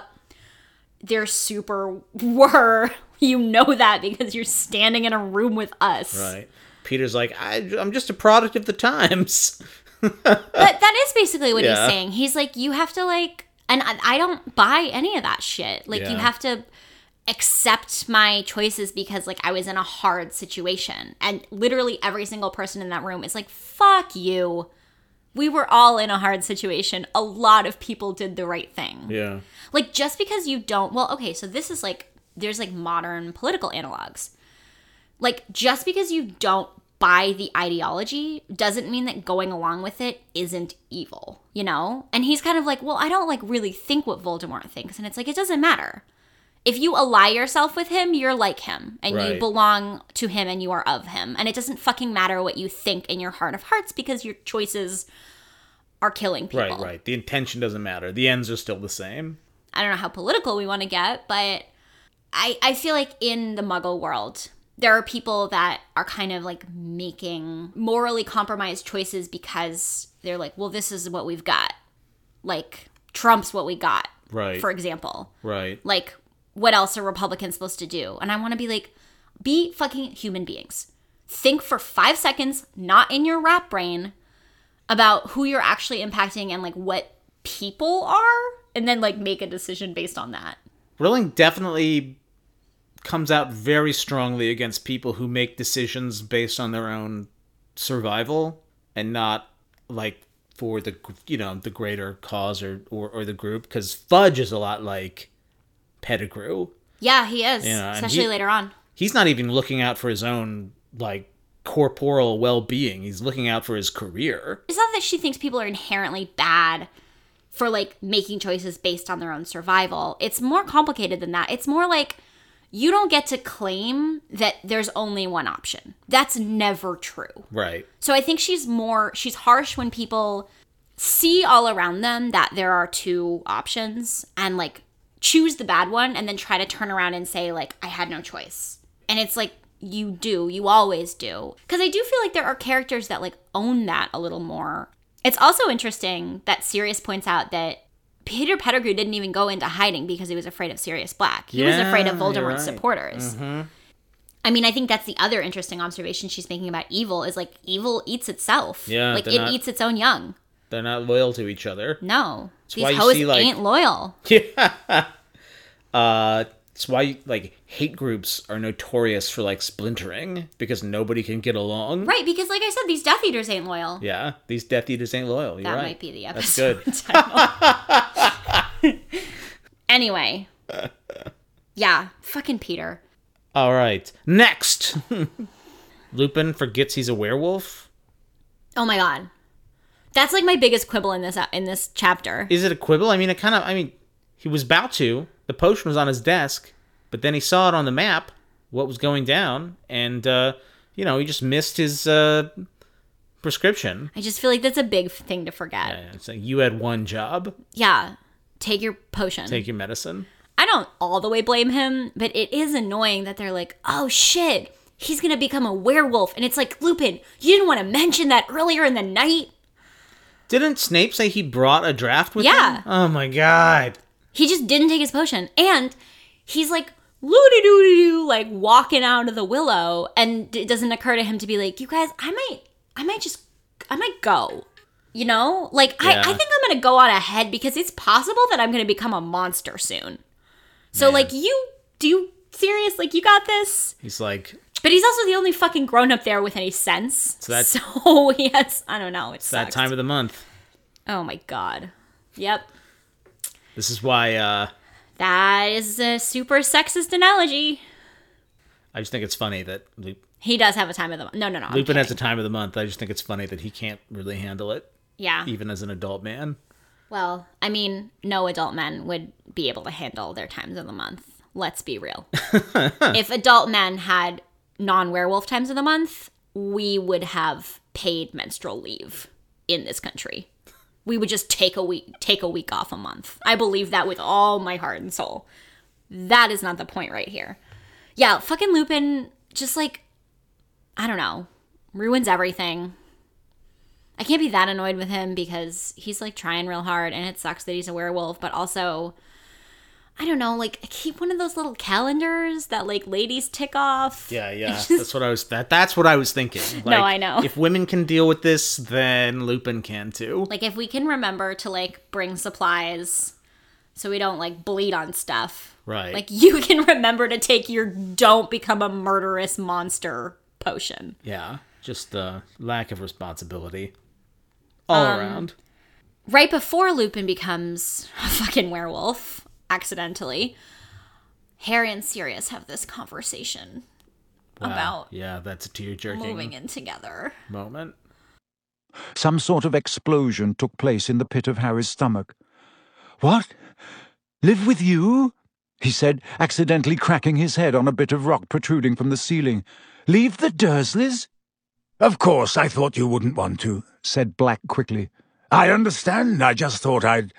they're super were. You know that because you're standing in a room with us. Right. Peter's like, I, I'm just a product of the times. But that is basically what Yeah. he's saying. He's like, you have to like, and I, I don't buy any of that shit. Like, you have to accept my choices because like I was in a hard situation, and literally every single person in that room is like, fuck you. We were all in a hard situation. A lot of people did the right thing. Yeah. Like, just because you don't, well, okay, so this is like, there's like modern political analogs. Like, just because you don't buy the ideology doesn't mean that going along with it isn't evil, you know? And he's kind of like, well, I don't like really think what Voldemort thinks. And it's like, it doesn't matter. If you ally yourself with him, you're like him and you belong to him and you are of him. And it doesn't fucking matter what you think in your heart of hearts because your choices are killing people. Right. Right. The intention doesn't matter. The ends are still the same. I don't know how political we want to get, but I I feel like in the muggle world, there are people that are kind of like making morally compromised choices because they're like, well, this is what we've got. Like Trump's what we got, Right. for example. right. Like, what else are Republicans supposed to do? And I want to be like, be fucking human beings. Think for five seconds, not in your rat brain, about who you're actually impacting and like what people are, and then like make a decision based on that. Rowling definitely comes out very strongly against people who make decisions based on their own survival and not like for the you know the greater cause or or, or the group because Fudge is a lot like Pettigrew. Yeah, he is, Yeah, and especially he- later on. he's not even looking out for his own like corporal well-being. He's looking out for his career. It's not that she thinks people are inherently bad for like making choices based on their own survival. It's more complicated than that. It's more like you don't get to claim that there's only one option. That's never true. Right. So I think she's more she's harsh when people see all around them that there are two options and like choose the bad one and then try to turn around and say like I had no choice. And it's like you do, you always do. Cuz I do feel like there are characters that like own that a little more. It's also interesting that Sirius points out that Peter Pettigrew didn't even go into hiding because he was afraid of Sirius Black. He was afraid of Voldemort's right. Mm-hmm. supporters. I mean, I think that's the other interesting observation she's making about evil is like evil eats itself. Yeah, like it not- eats its own young. They're not loyal to each other. No, why these hoes see, like- ain't loyal. Yeah. uh it's why like hate groups are notorious for like splintering because nobody can get along. Right, because like I said, these Death Eaters ain't loyal. Yeah, these Death Eaters ain't loyal. You're that right. might be the episode. That's good. anyway. Yeah, fucking Peter. All right. Next. Lupin forgets he's a werewolf. Oh my god. That's like my biggest quibble in this in this chapter. Is it a quibble? I mean, it kind of I mean, he was about to. The potion was on his desk, but then he saw it on the map what was going down and uh, you know, he just missed his uh prescription. I just feel like that's a big thing to forget. Yeah, It's like you had one job, Yeah. Take your potion. take your medicine. I don't all the way blame him, but it is annoying that they're like, oh shit, he's gonna become a werewolf. And it's like, Lupin, you didn't want to mention that earlier in the night? Didn't Snape say he brought a draft with him? Yeah. him? Oh my god. He just didn't take his potion. And he's like, loody doody doo, like walking out of the willow. And it doesn't occur to him to be like, you guys, I might, I might just, I might go. You know? Like, Yeah. I, I think I'm gonna go on ahead because it's possible that I'm gonna become a monster soon. So, Man. like, you, do you, serious? Like, you got this? He's like But he's also the only fucking grown up there with any sense. So that- so he has I don't know. It's that time of the month. Oh my god. Yep. This is why uh That is a super sexist analogy. I just think it's funny that Lu- He does have a time of the month. No, no, no. Lupin has a time of the month. I just think it's funny that he can't really handle it, Yeah. even as an adult man. Well, I mean, no adult men would be able to handle their times of the month. Let's be real. if adult men had non werewolf times of the month, we would have paid menstrual leave in this country. We would just take a week take a week off a month. I believe that with all my heart and soul. That is not the point right here. Yeah, fucking Lupin just like I don't know, ruins everything. I can't be that annoyed with him because he's like trying real hard and it sucks that he's a werewolf, but also I don't know, like keep one of those little calendars that like ladies tick off. Yeah, yeah. That's what I was that that's what I was thinking. Like, I know. If women can deal with this, then Lupin can too. Like if we can remember to like bring supplies so we don't like bleed on stuff. Right. Like you can remember to take your don't become a murderous monster potion. yeah. Just the lack of responsibility. All Um, around. Right before Lupin becomes a fucking werewolf accidentally, Harry and Sirius have this conversation Wow. about Yeah, that's a tear jerking moving in together. moment. Some sort of explosion took place in the pit of Harry's stomach. What? Live with you? he said, accidentally cracking his head on a bit of rock protruding from the ceiling. Leave the Dursleys? Of course, I thought you wouldn't want to, said Black quickly. I understand. I just thought I'd.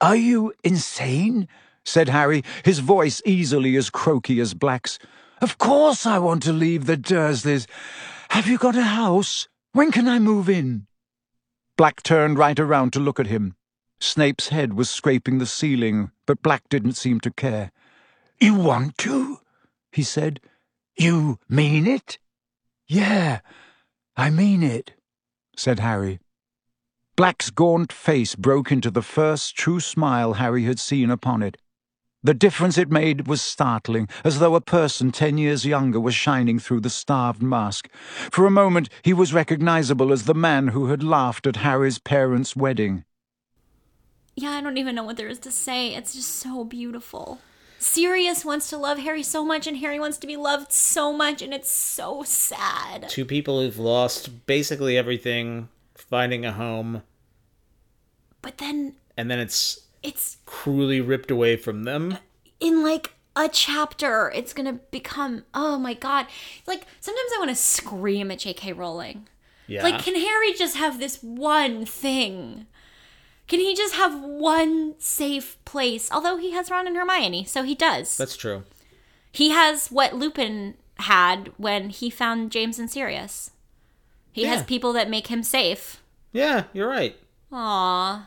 Are you insane? said Harry, his voice easily as croaky as Black's. Of course I want to leave the Dursleys. Have you got a house? When can I move in? Black turned right around to look at him. Snape's head was scraping the ceiling, but Black didn't seem to care. You want to? he said. You mean it? Yeah, I mean it, said Harry. Black's gaunt face broke into the first true smile Harry had seen upon it. The difference it made was startling, as though a person ten years younger was shining through the starved mask. For a moment he was recognizable as the man who had laughed at Harry's parents' wedding. Yeah, I don't even know what there is to say. It's just so beautiful. Sirius wants to love Harry so much, and Harry wants to be loved so much, and it's so sad. Two people who've lost basically everything, finding a home, But then and then it's it's cruelly ripped away from them. in like a chapter, it's gonna become oh my god. Like sometimes I want to scream at J.K. Rowling. Yeah. Like, can Harry just have this one thing? Can he just have one safe place? Although he has Ron and Hermione, so he does. That's true. he has what Lupin had when he found James and Sirius. He has people that make him safe. Yeah, you're right. Aww.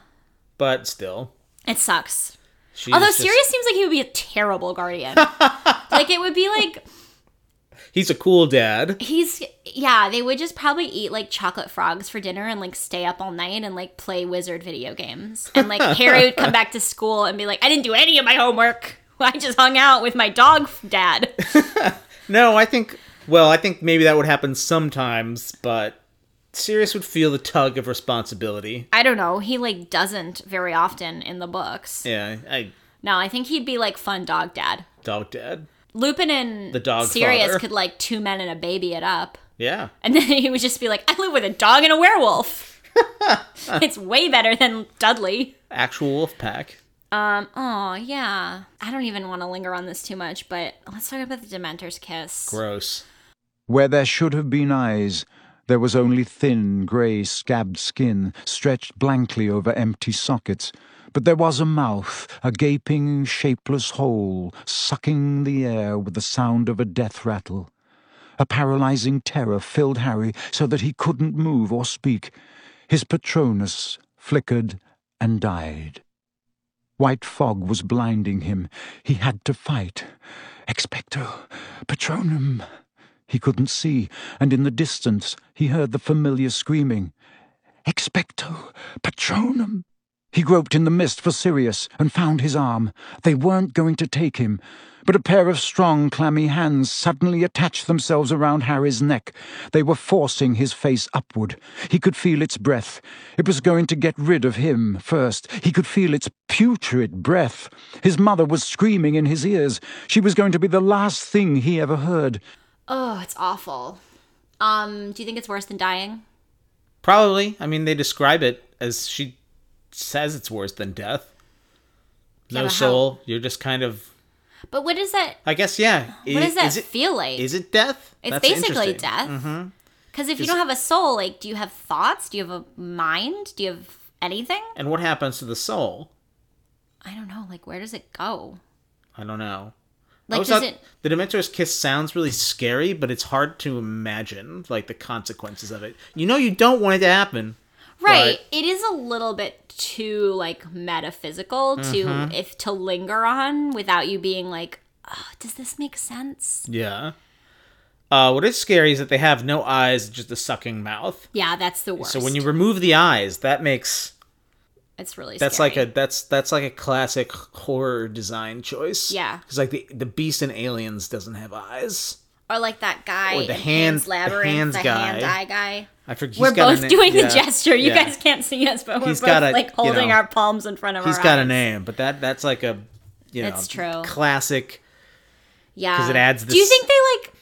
But still, It sucks. she's Although just- Sirius seems like he would be a terrible guardian. like it would be like he's a cool dad. he's yeah, they would just probably eat like chocolate frogs for dinner and like stay up all night and like play wizard video games. And like Harry would come back to school and be like, I didn't do any of my homework. I just hung out with my dog dad. No, I think. Well, I think maybe that would happen sometimes, but Sirius would feel the tug of responsibility. I don't know. He like doesn't very often in the books. Yeah, I No, I think he'd be like fun dog dad. dog dad. Lupin and The dog Sirius father. could like two men and a baby it up. Yeah, And then he would just be like, I live with a dog and a werewolf. it's way better than Dudley. actual wolf pack. Um, oh yeah. I don't even want to linger on this too much, but let's talk about the Dementor's kiss. Gross. Where there should have been eyes, there was only thin, grey, scabbed skin stretched blankly over empty sockets. But there was a mouth, a gaping, shapeless hole, sucking the air with the sound of a death rattle. A paralyzing terror filled Harry so that he couldn't move or speak. His Patronus flickered and died. White fog was blinding him. He had to fight. Expecto Patronum. He couldn't see, and in the distance he heard the familiar screaming. Expecto Patronum. He groped in the mist for Sirius and found his arm. They weren't going to take him, but a pair of strong, clammy hands suddenly attached themselves around Harry's neck. They were forcing his face upward. He could feel its breath. It was going to get rid of him first. He could feel its putrid breath. His mother was screaming in his ears. She was going to be the last thing he ever heard. Oh, it's awful. Um, do you think it's worse than dying? Probably. I mean, they describe it as she says it's worse than death. Yeah, No how- soul. You're just kind of. But what is that? I guess yeah. What does that is it, feel like? Is it death? It's That's basically death. Because if you don't have a soul, like, do you have thoughts? Do you have a mind? Do you have anything? And what happens to the soul? I don't know. Like, where does it go? I don't know. Like, does it? The Dementor's kiss sounds really scary, but it's hard to imagine like the consequences of it. You know, you don't want it to happen. Right. It is a little bit too like metaphysical to Mm-hmm. if to linger on without you being like, oh, does this make sense? Yeah. Uh, what is scary is that they have no eyes, just a sucking mouth. Yeah, that's the worst. So when you remove the eyes, that makes it's really that's scary. like a that's that's like a classic horror design choice. Yeah. because like the the Beast in Aliens doesn't have eyes. or like that guy Or the in hand- Pan's the Labyrinth, hands the guy. hand eye guy. I forget. we're both na- doing yeah, the gesture. You yeah. guys can't see us, but we're He's both a- like you holding know, our palms in front of He's our He's got a name, but that that's like a you know That's true. classic. Yeah, because it adds Do you think they like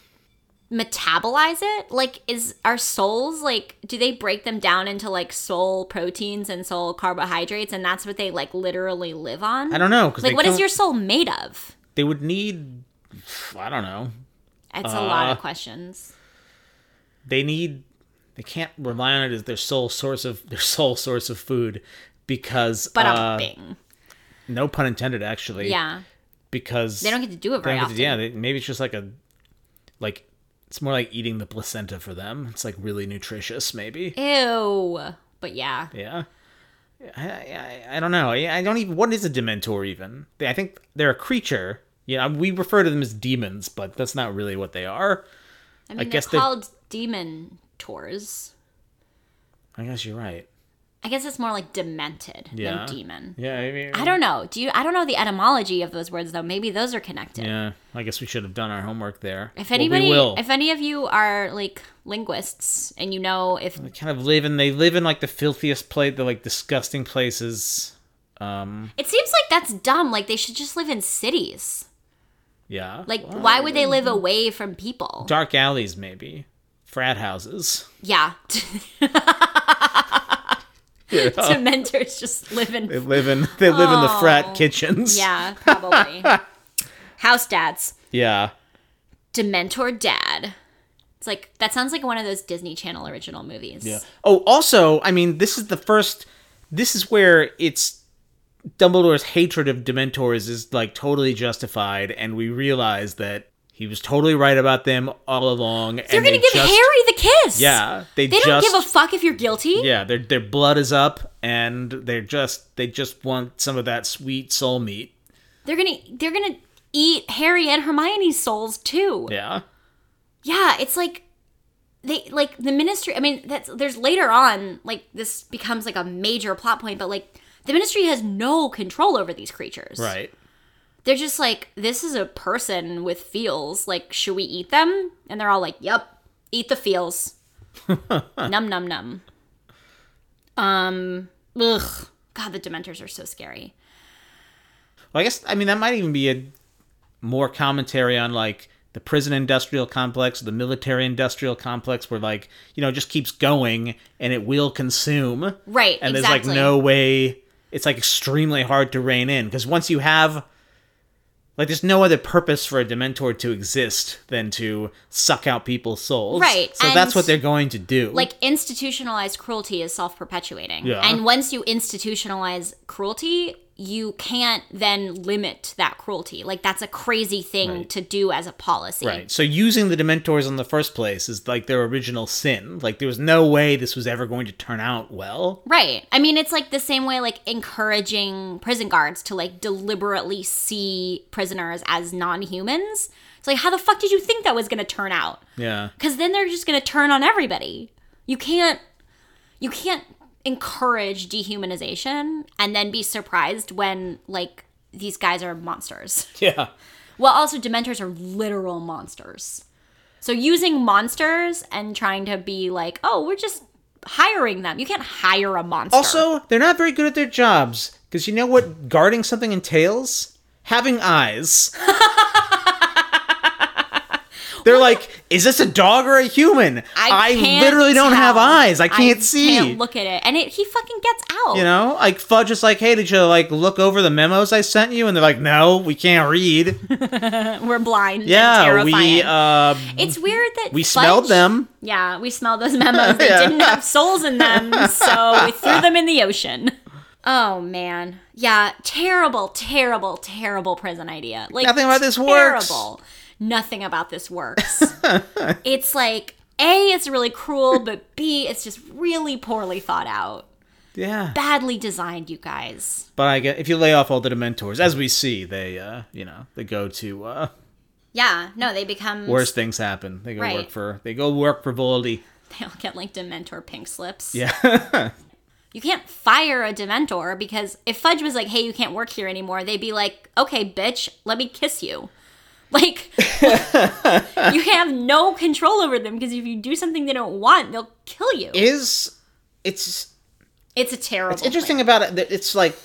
metabolize it? Like, is our souls like? Do they break them down into like soul proteins and soul carbohydrates, and that's what they like literally live on? I don't know Like, what is your soul made of? They would need. I don't know. It's a lot of Uh, questions. They need. They can't rely on it as their sole source of their sole source of food because. But uh, bing. no pun intended, actually. Yeah, Because they don't get to do it very often. to- yeah, they, maybe it's just like a, like, it's more like eating the placenta for them. It's like really nutritious, maybe. Ew. But yeah, Yeah. I, I, I don't know. I, I don't even. What is a Dementor even? I think they're a creature. Yeah, we refer to them as demons, but that's not really what they are. I mean, guess they're they- called demon tours. I guess you're right. I guess it's more like demented Yeah. than demon. Yeah, I mean, I don't know. Do you? I don't know the etymology of those words though. Maybe those are connected. Yeah, I guess we should have done our homework there. If Well, anybody, we will. if any of you are like linguists and you know if They kind of live in. They live in like the filthiest place, the like disgusting places. Um, it seems like that's dumb, like they should just live in cities. Yeah. Like, why would they live away from people? dark alleys maybe. Frat houses. Yeah. Yeah. Dementors just live in. They live in they live in the Oh. frat kitchens. Yeah, probably. House dads. Yeah. Dementor dad. It's like, that sounds like one of those Disney Channel original movies. Yeah. Oh, also, I mean, this is the first. This is where it's Dumbledore's hatred of Dementors is like totally justified, and we realize that he was totally right about them all along. They're gonna they give just, Harry the kiss. Yeah, they, They just don't give a fuck if you're guilty. yeah. Their their blood is up, and they're just they just want some of that sweet soul meat. They're gonna they're gonna eat Harry and Hermione's souls too. Yeah. Yeah, it's like they like the ministry. I mean, that's there's later on like this becomes like a major plot point, but like the ministry has no control over these creatures. Right. They're just like this is a person with feels. Like, should we eat them? And they're all like, "Yep, eat the feels." num num num. Um. Ugh. God, the Dementors are so scary. Well, I guess I mean that might even be a more commentary on like the prison industrial complex, the military industrial complex, where like you know it just keeps going and it will consume, Right. and exactly. there's like no way. It's like extremely hard to rein in because once you have like there's no other purpose for a dementor to exist than to suck out people's souls. Right, so that's what they're going to do. like institutionalized cruelty is self-perpetuating. Yeah. and once you institutionalize cruelty you can't then limit that cruelty like that's a crazy thing Right. to do as a policy Right. So using the Dementors in the first place is like their original sin. Like there was no way this was ever going to turn out well. right i mean it's like the same way like encouraging prison guards to like deliberately see prisoners as non-humans it's like how the fuck did you think that was going to turn out Yeah. because then they're just going to turn on everybody you can't you can't encourage dehumanization and then be surprised when like these guys are monsters Yeah. well also dementors are literal monsters so using monsters and trying to be like oh we're just hiring them you can't hire a monster Also, they're not very good at their jobs because you know what guarding something entails? Having eyes. They're like, is this a dog or a human? I, can't literally don't have eyes. I can't see. can't look at it and it, he fucking gets out you know, like Fudge is like, hey, did you like look over the memos I sent you? And they're like, no, we can't read. we're blind and Yeah, we uh, it's weird that we smelled them. Yeah, we smelled those memos. They Yeah. didn't have souls in them, so we threw them in the ocean. Oh man, yeah, terrible, terrible, terrible prison idea. Like Nothing about this works. Terrible. Nothing about this works. it's like a, it's really cruel, but b, it's just really poorly thought out, Yeah. badly designed. You guys. But I get if you lay off all the Dementors, as we see, they uh, you know, they go to uh, Yeah, no, they become worse things happen. They go Right. work for they go work for Voldy. They all get like Dementor pink slips. Yeah. You can't fire a Dementor because if Fudge was like, hey, you can't work here anymore, they'd be like, okay, bitch, let me kiss you. Like, you have no control over them because if you do something they don't want, they'll kill you. Is it's it's a terrible. it's interesting about it that it's like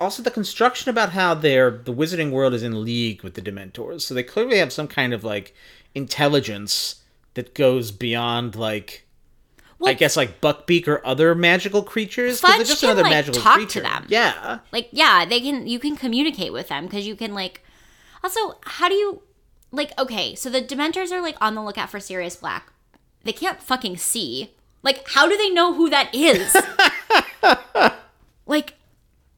also the construction about how they're the wizarding world is in league with the dementors so they clearly have some kind of like intelligence that goes beyond like i guess like buckbeak or other magical creatures Fudge can, like, talk to them. yeah Like, yeah, they can. You can communicate with them because you can like. Also, how do you like? Okay, so the Dementors are like on the lookout for Sirius Black. They can't fucking see. Like, how do they know who that is? like,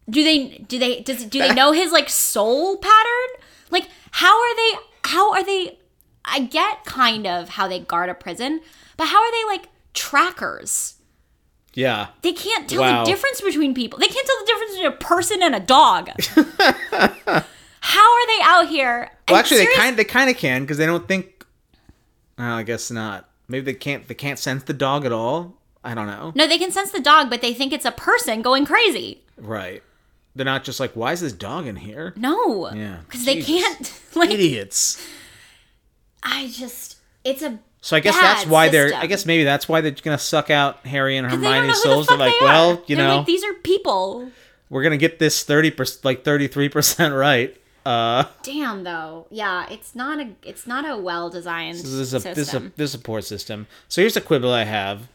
do they do they does do they know his like soul pattern? Like, how are they? How are they? I get kind of how they guard a prison, but how are they like trackers? yeah They can't tell Wow. the difference between people. They can't tell the difference between a person and a dog. How are they out here? well actually they kind they kind of can because they don't think i guess not maybe they can't they can't sense the dog at all i don't know No, they can sense the dog, but they think it's a person going crazy. right they're not just like why is this dog in here No. Yeah. Because they can't. Like, idiots I just. It's a. So I guess that's why they're. I guess maybe that's why they're gonna suck out Harry and Hermione's the souls. fuck They're like, they well, you They're know, like, these are people. we're gonna get this thirty percent, like thirty three percent right. Damn though. Yeah, it's not a it's not a well designed This is a system. this is a this is a poor system. So here's a quibble I have.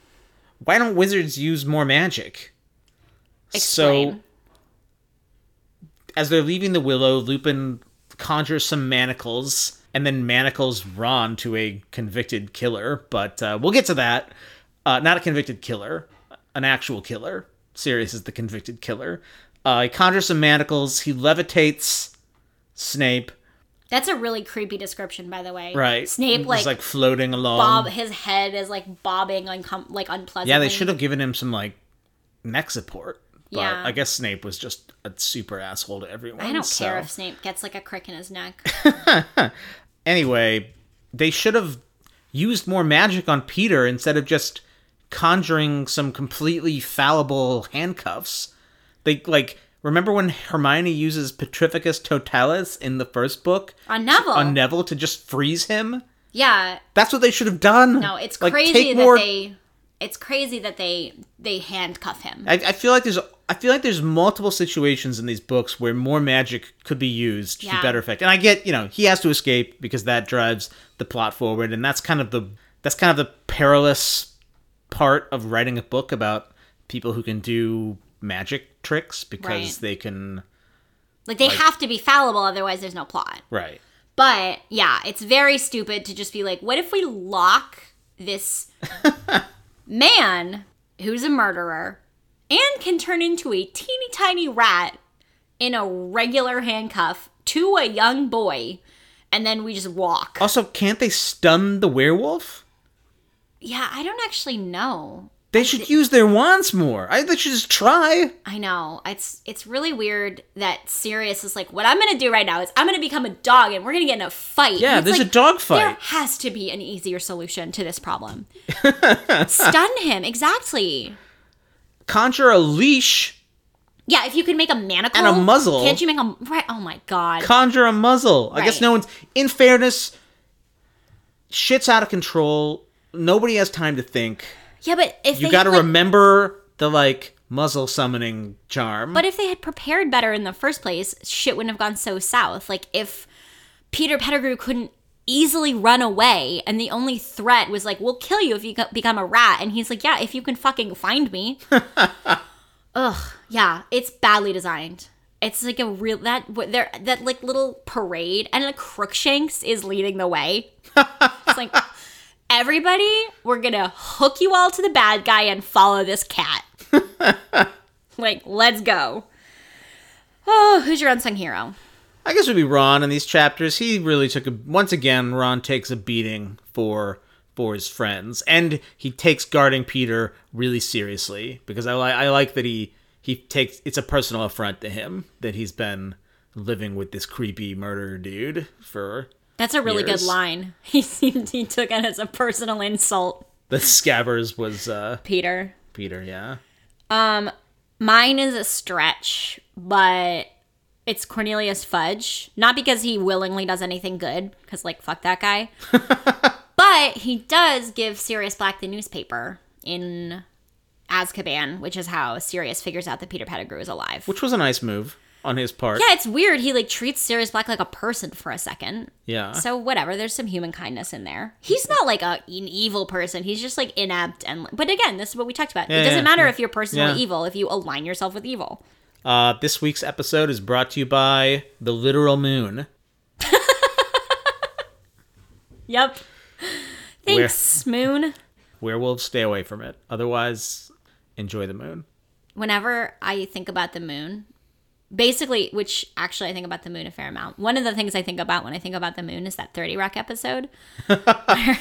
Why don't wizards use more magic? Explain. So as they're leaving the willow, Lupin conjures some manacles and then manacles Ron to a convicted killer. But uh, we'll get to that. Uh, not a convicted killer, an actual killer. Sirius is the convicted killer. Uh, he conjures some manacles. He levitates Snape. That's a really creepy description, by the way. Right. Snape like, like floating along. bob his head is like bobbing uncom- like unpleasant. Yeah, they should have given him some like neck support. But Yeah. I guess Snape was just a super asshole to everyone. I don't so- care if Snape gets like a crick in his neck. Anyway, they should have used more magic on Peter instead of just conjuring some completely fallible handcuffs. They like remember when Hermione uses Petrificus Totalus in the first book On Neville. on Neville to just freeze him? yeah. That's what they should have done. No, it's Like, crazy that more- they it's crazy that they they handcuff him. I, I feel like there's I feel like there's multiple situations in these books where more magic could be used Yeah. to better effect. And I get, you know, he has to escape because that drives the plot forward and that's kind of the that's kind of the perilous part of writing a book about people who can do magic tricks because Right. they can like they have to be fallible otherwise there's no plot. right. But yeah, it's very stupid to just be like, what if we lock this man who's a murderer and can turn into a teeny tiny rat in a regular handcuff to a young boy and then we just walk? Also, can't they stun the werewolf? Yeah, I don't actually know. They should use their wands more. I they should just try. I know. It's it's really weird that Sirius is like, what I'm gonna do right now is I'm gonna become a dog and we're gonna get in a fight. Yeah, there's a dog fight. There has to be an easier solution to this problem. Stun him, exactly. Conjure a leash, Yeah, if you could make a manacle And a muzzle. Can't you make a right? Oh my god. conjure a muzzle. I guess no one's. In fairness, shit's out of control. Nobody has time to think. Yeah, but if You got to like- remember the like muzzle summoning charm. But if they had prepared better in the first place, shit wouldn't have gone so south. Like if Peter Pettigrew couldn't easily run away and the only threat was like, "We'll kill you if you become a rat." And he's like, "Yeah, if you can fucking find me." Ugh, yeah, it's badly designed. It's like a real that what there that like little parade and like Crookshanks is leading the way. it's like everybody, we're gonna hook you all to the bad guy and follow this cat. like, let's go. Oh, who's your unsung hero? I guess it would be Ron in these chapters. He really took a once again. Ron takes a beating for for his friends, and he takes guarding Peter really seriously because I like I like that he he takes it's a personal affront to him that he's been living with this creepy murder dude for That's a really Years. good line. He seemed he took it as a personal insult, the Scabbers was uh Peter. Peter, yeah. Mine is a stretch, but it's Cornelius Fudge. Not because he willingly does anything good, because, like, fuck that guy. but he does give Sirius Black the newspaper in Azkaban, which is how Sirius figures out that Peter Pettigrew is alive. Which was a nice move on his part. yeah, it's weird. He, like, treats Sirius Black like a person for a second. Yeah. So, whatever. There's some human kindness in there. He's not, like, a, an evil person. He's just, like, inept. and But again, this is what we talked about. Yeah, it doesn't yeah, matter yeah. if you're personally Yeah. evil if you align yourself with evil. Uh, this week's episode is brought to you by the literal moon. Yep. Thanks, Moon. Werewolves, stay away from it. Otherwise, enjoy the moon. Whenever I think about the moon, basically, which actually I think about the moon a fair amount. One of the things I think about when I think about the moon is that 30 Rock episode where,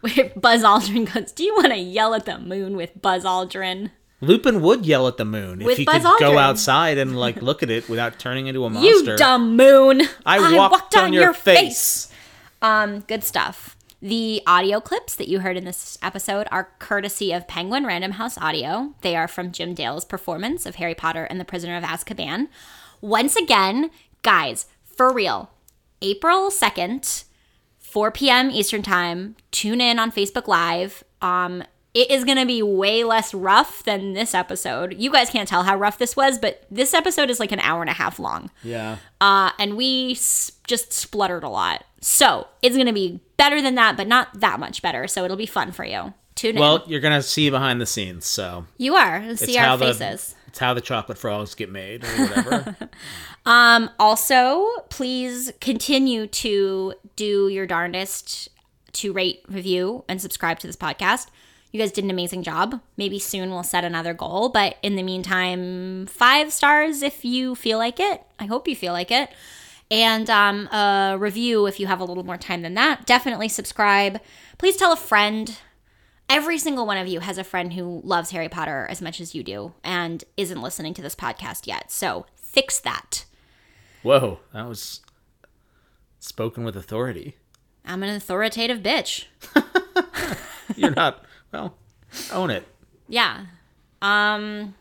where Buzz Aldrin goes, Do you want to yell at the moon with Buzz Aldrin? Lupin would yell at the moon if With he Buzz could go outside and like look at it without turning into a monster. You dumb moon! I walked on your face. Um, good stuff. The audio clips that you heard in this episode are courtesy of Penguin Random House Audio. They are from Jim Dale's performance of Harry Potter and the Prisoner of Azkaban. Once again, guys, for real, April 2nd, 4 p.m. Eastern Time, tune in on Facebook Live. Um, it is going to be way less rough than this episode. You guys can't tell how rough this was, but this episode is like an hour and a half long. Yeah. Uh, and we s- just spluttered a lot. So it's going to be better than that, but not that much better. So it'll be fun for you. Tune in. Well, you're gonna see behind the scenes, so you are. See our the faces. it's how the chocolate frogs get made or whatever. um, Also, please continue to do your darndest to rate, review, and subscribe to this podcast. You guys did an amazing job. Maybe soon we'll set another goal, but in the meantime, five stars if you feel like it. I hope you feel like it. And um, a review if you have a little more time than that. Definitely subscribe. Please tell a friend. Every single one of you has a friend who loves Harry Potter as much as you do and isn't listening to this podcast yet. So fix that. Whoa, that was spoken with authority. I'm an authoritative bitch. You're not well. Own it. Yeah. Um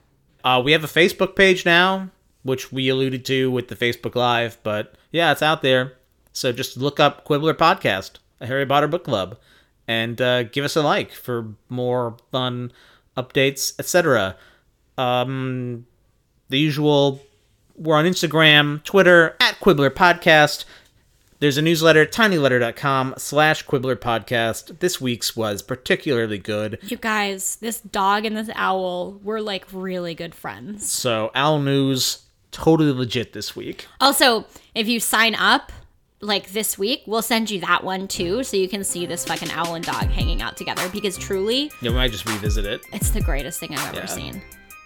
Uh, we have a Facebook page now, which we alluded to with the Facebook Live, but yeah, it's out there. So just look up Quibbler Podcast, a Harry Potter book club, and uh, give us a like for more fun updates, etc. Um, the usual. We're on Instagram, Twitter at Quibbler Podcast. There's a newsletter, tinyletter.com slash Quibbler Podcast. This week's was particularly good. you guys, this dog and this owl, we're like really good friends. So, Owl News, totally legit this week. Also, if you sign up like this week, we'll send you that one too so you can see this fucking owl and dog hanging out together because truly, Yeah, we might just revisit it. it's the greatest thing I've ever Yeah. seen.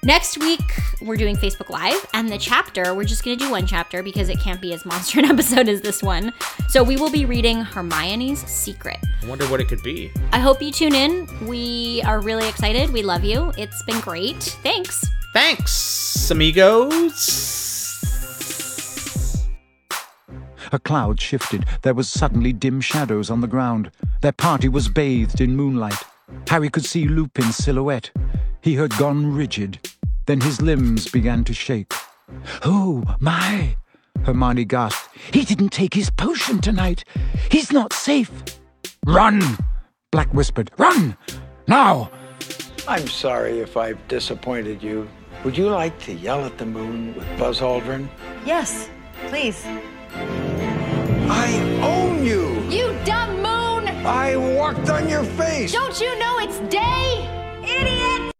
Next week, we're doing Facebook Live, and the chapter, we're just gonna do one chapter because it can't be as monster an episode as this one. So we will be reading Hermione's Secret. I wonder what it could be. I hope you tune in. We are really excited. We love you. It's been great. Thanks. Thanks, amigos. A cloud shifted. There was suddenly dim shadows on the ground. Their party was bathed in moonlight. Harry could see Lupin's silhouette. He had gone rigid. Then his limbs began to shake. Oh, my! Hermione gasped. He didn't take his potion tonight. He's not safe. Run! Black whispered. Run! Now! I'm sorry if I've disappointed you. Would you like to yell at the moon with Buzz Aldrin? Yes, please. I own you! You dumb moon! I walked on your face! Don't you know it's day? Idiot!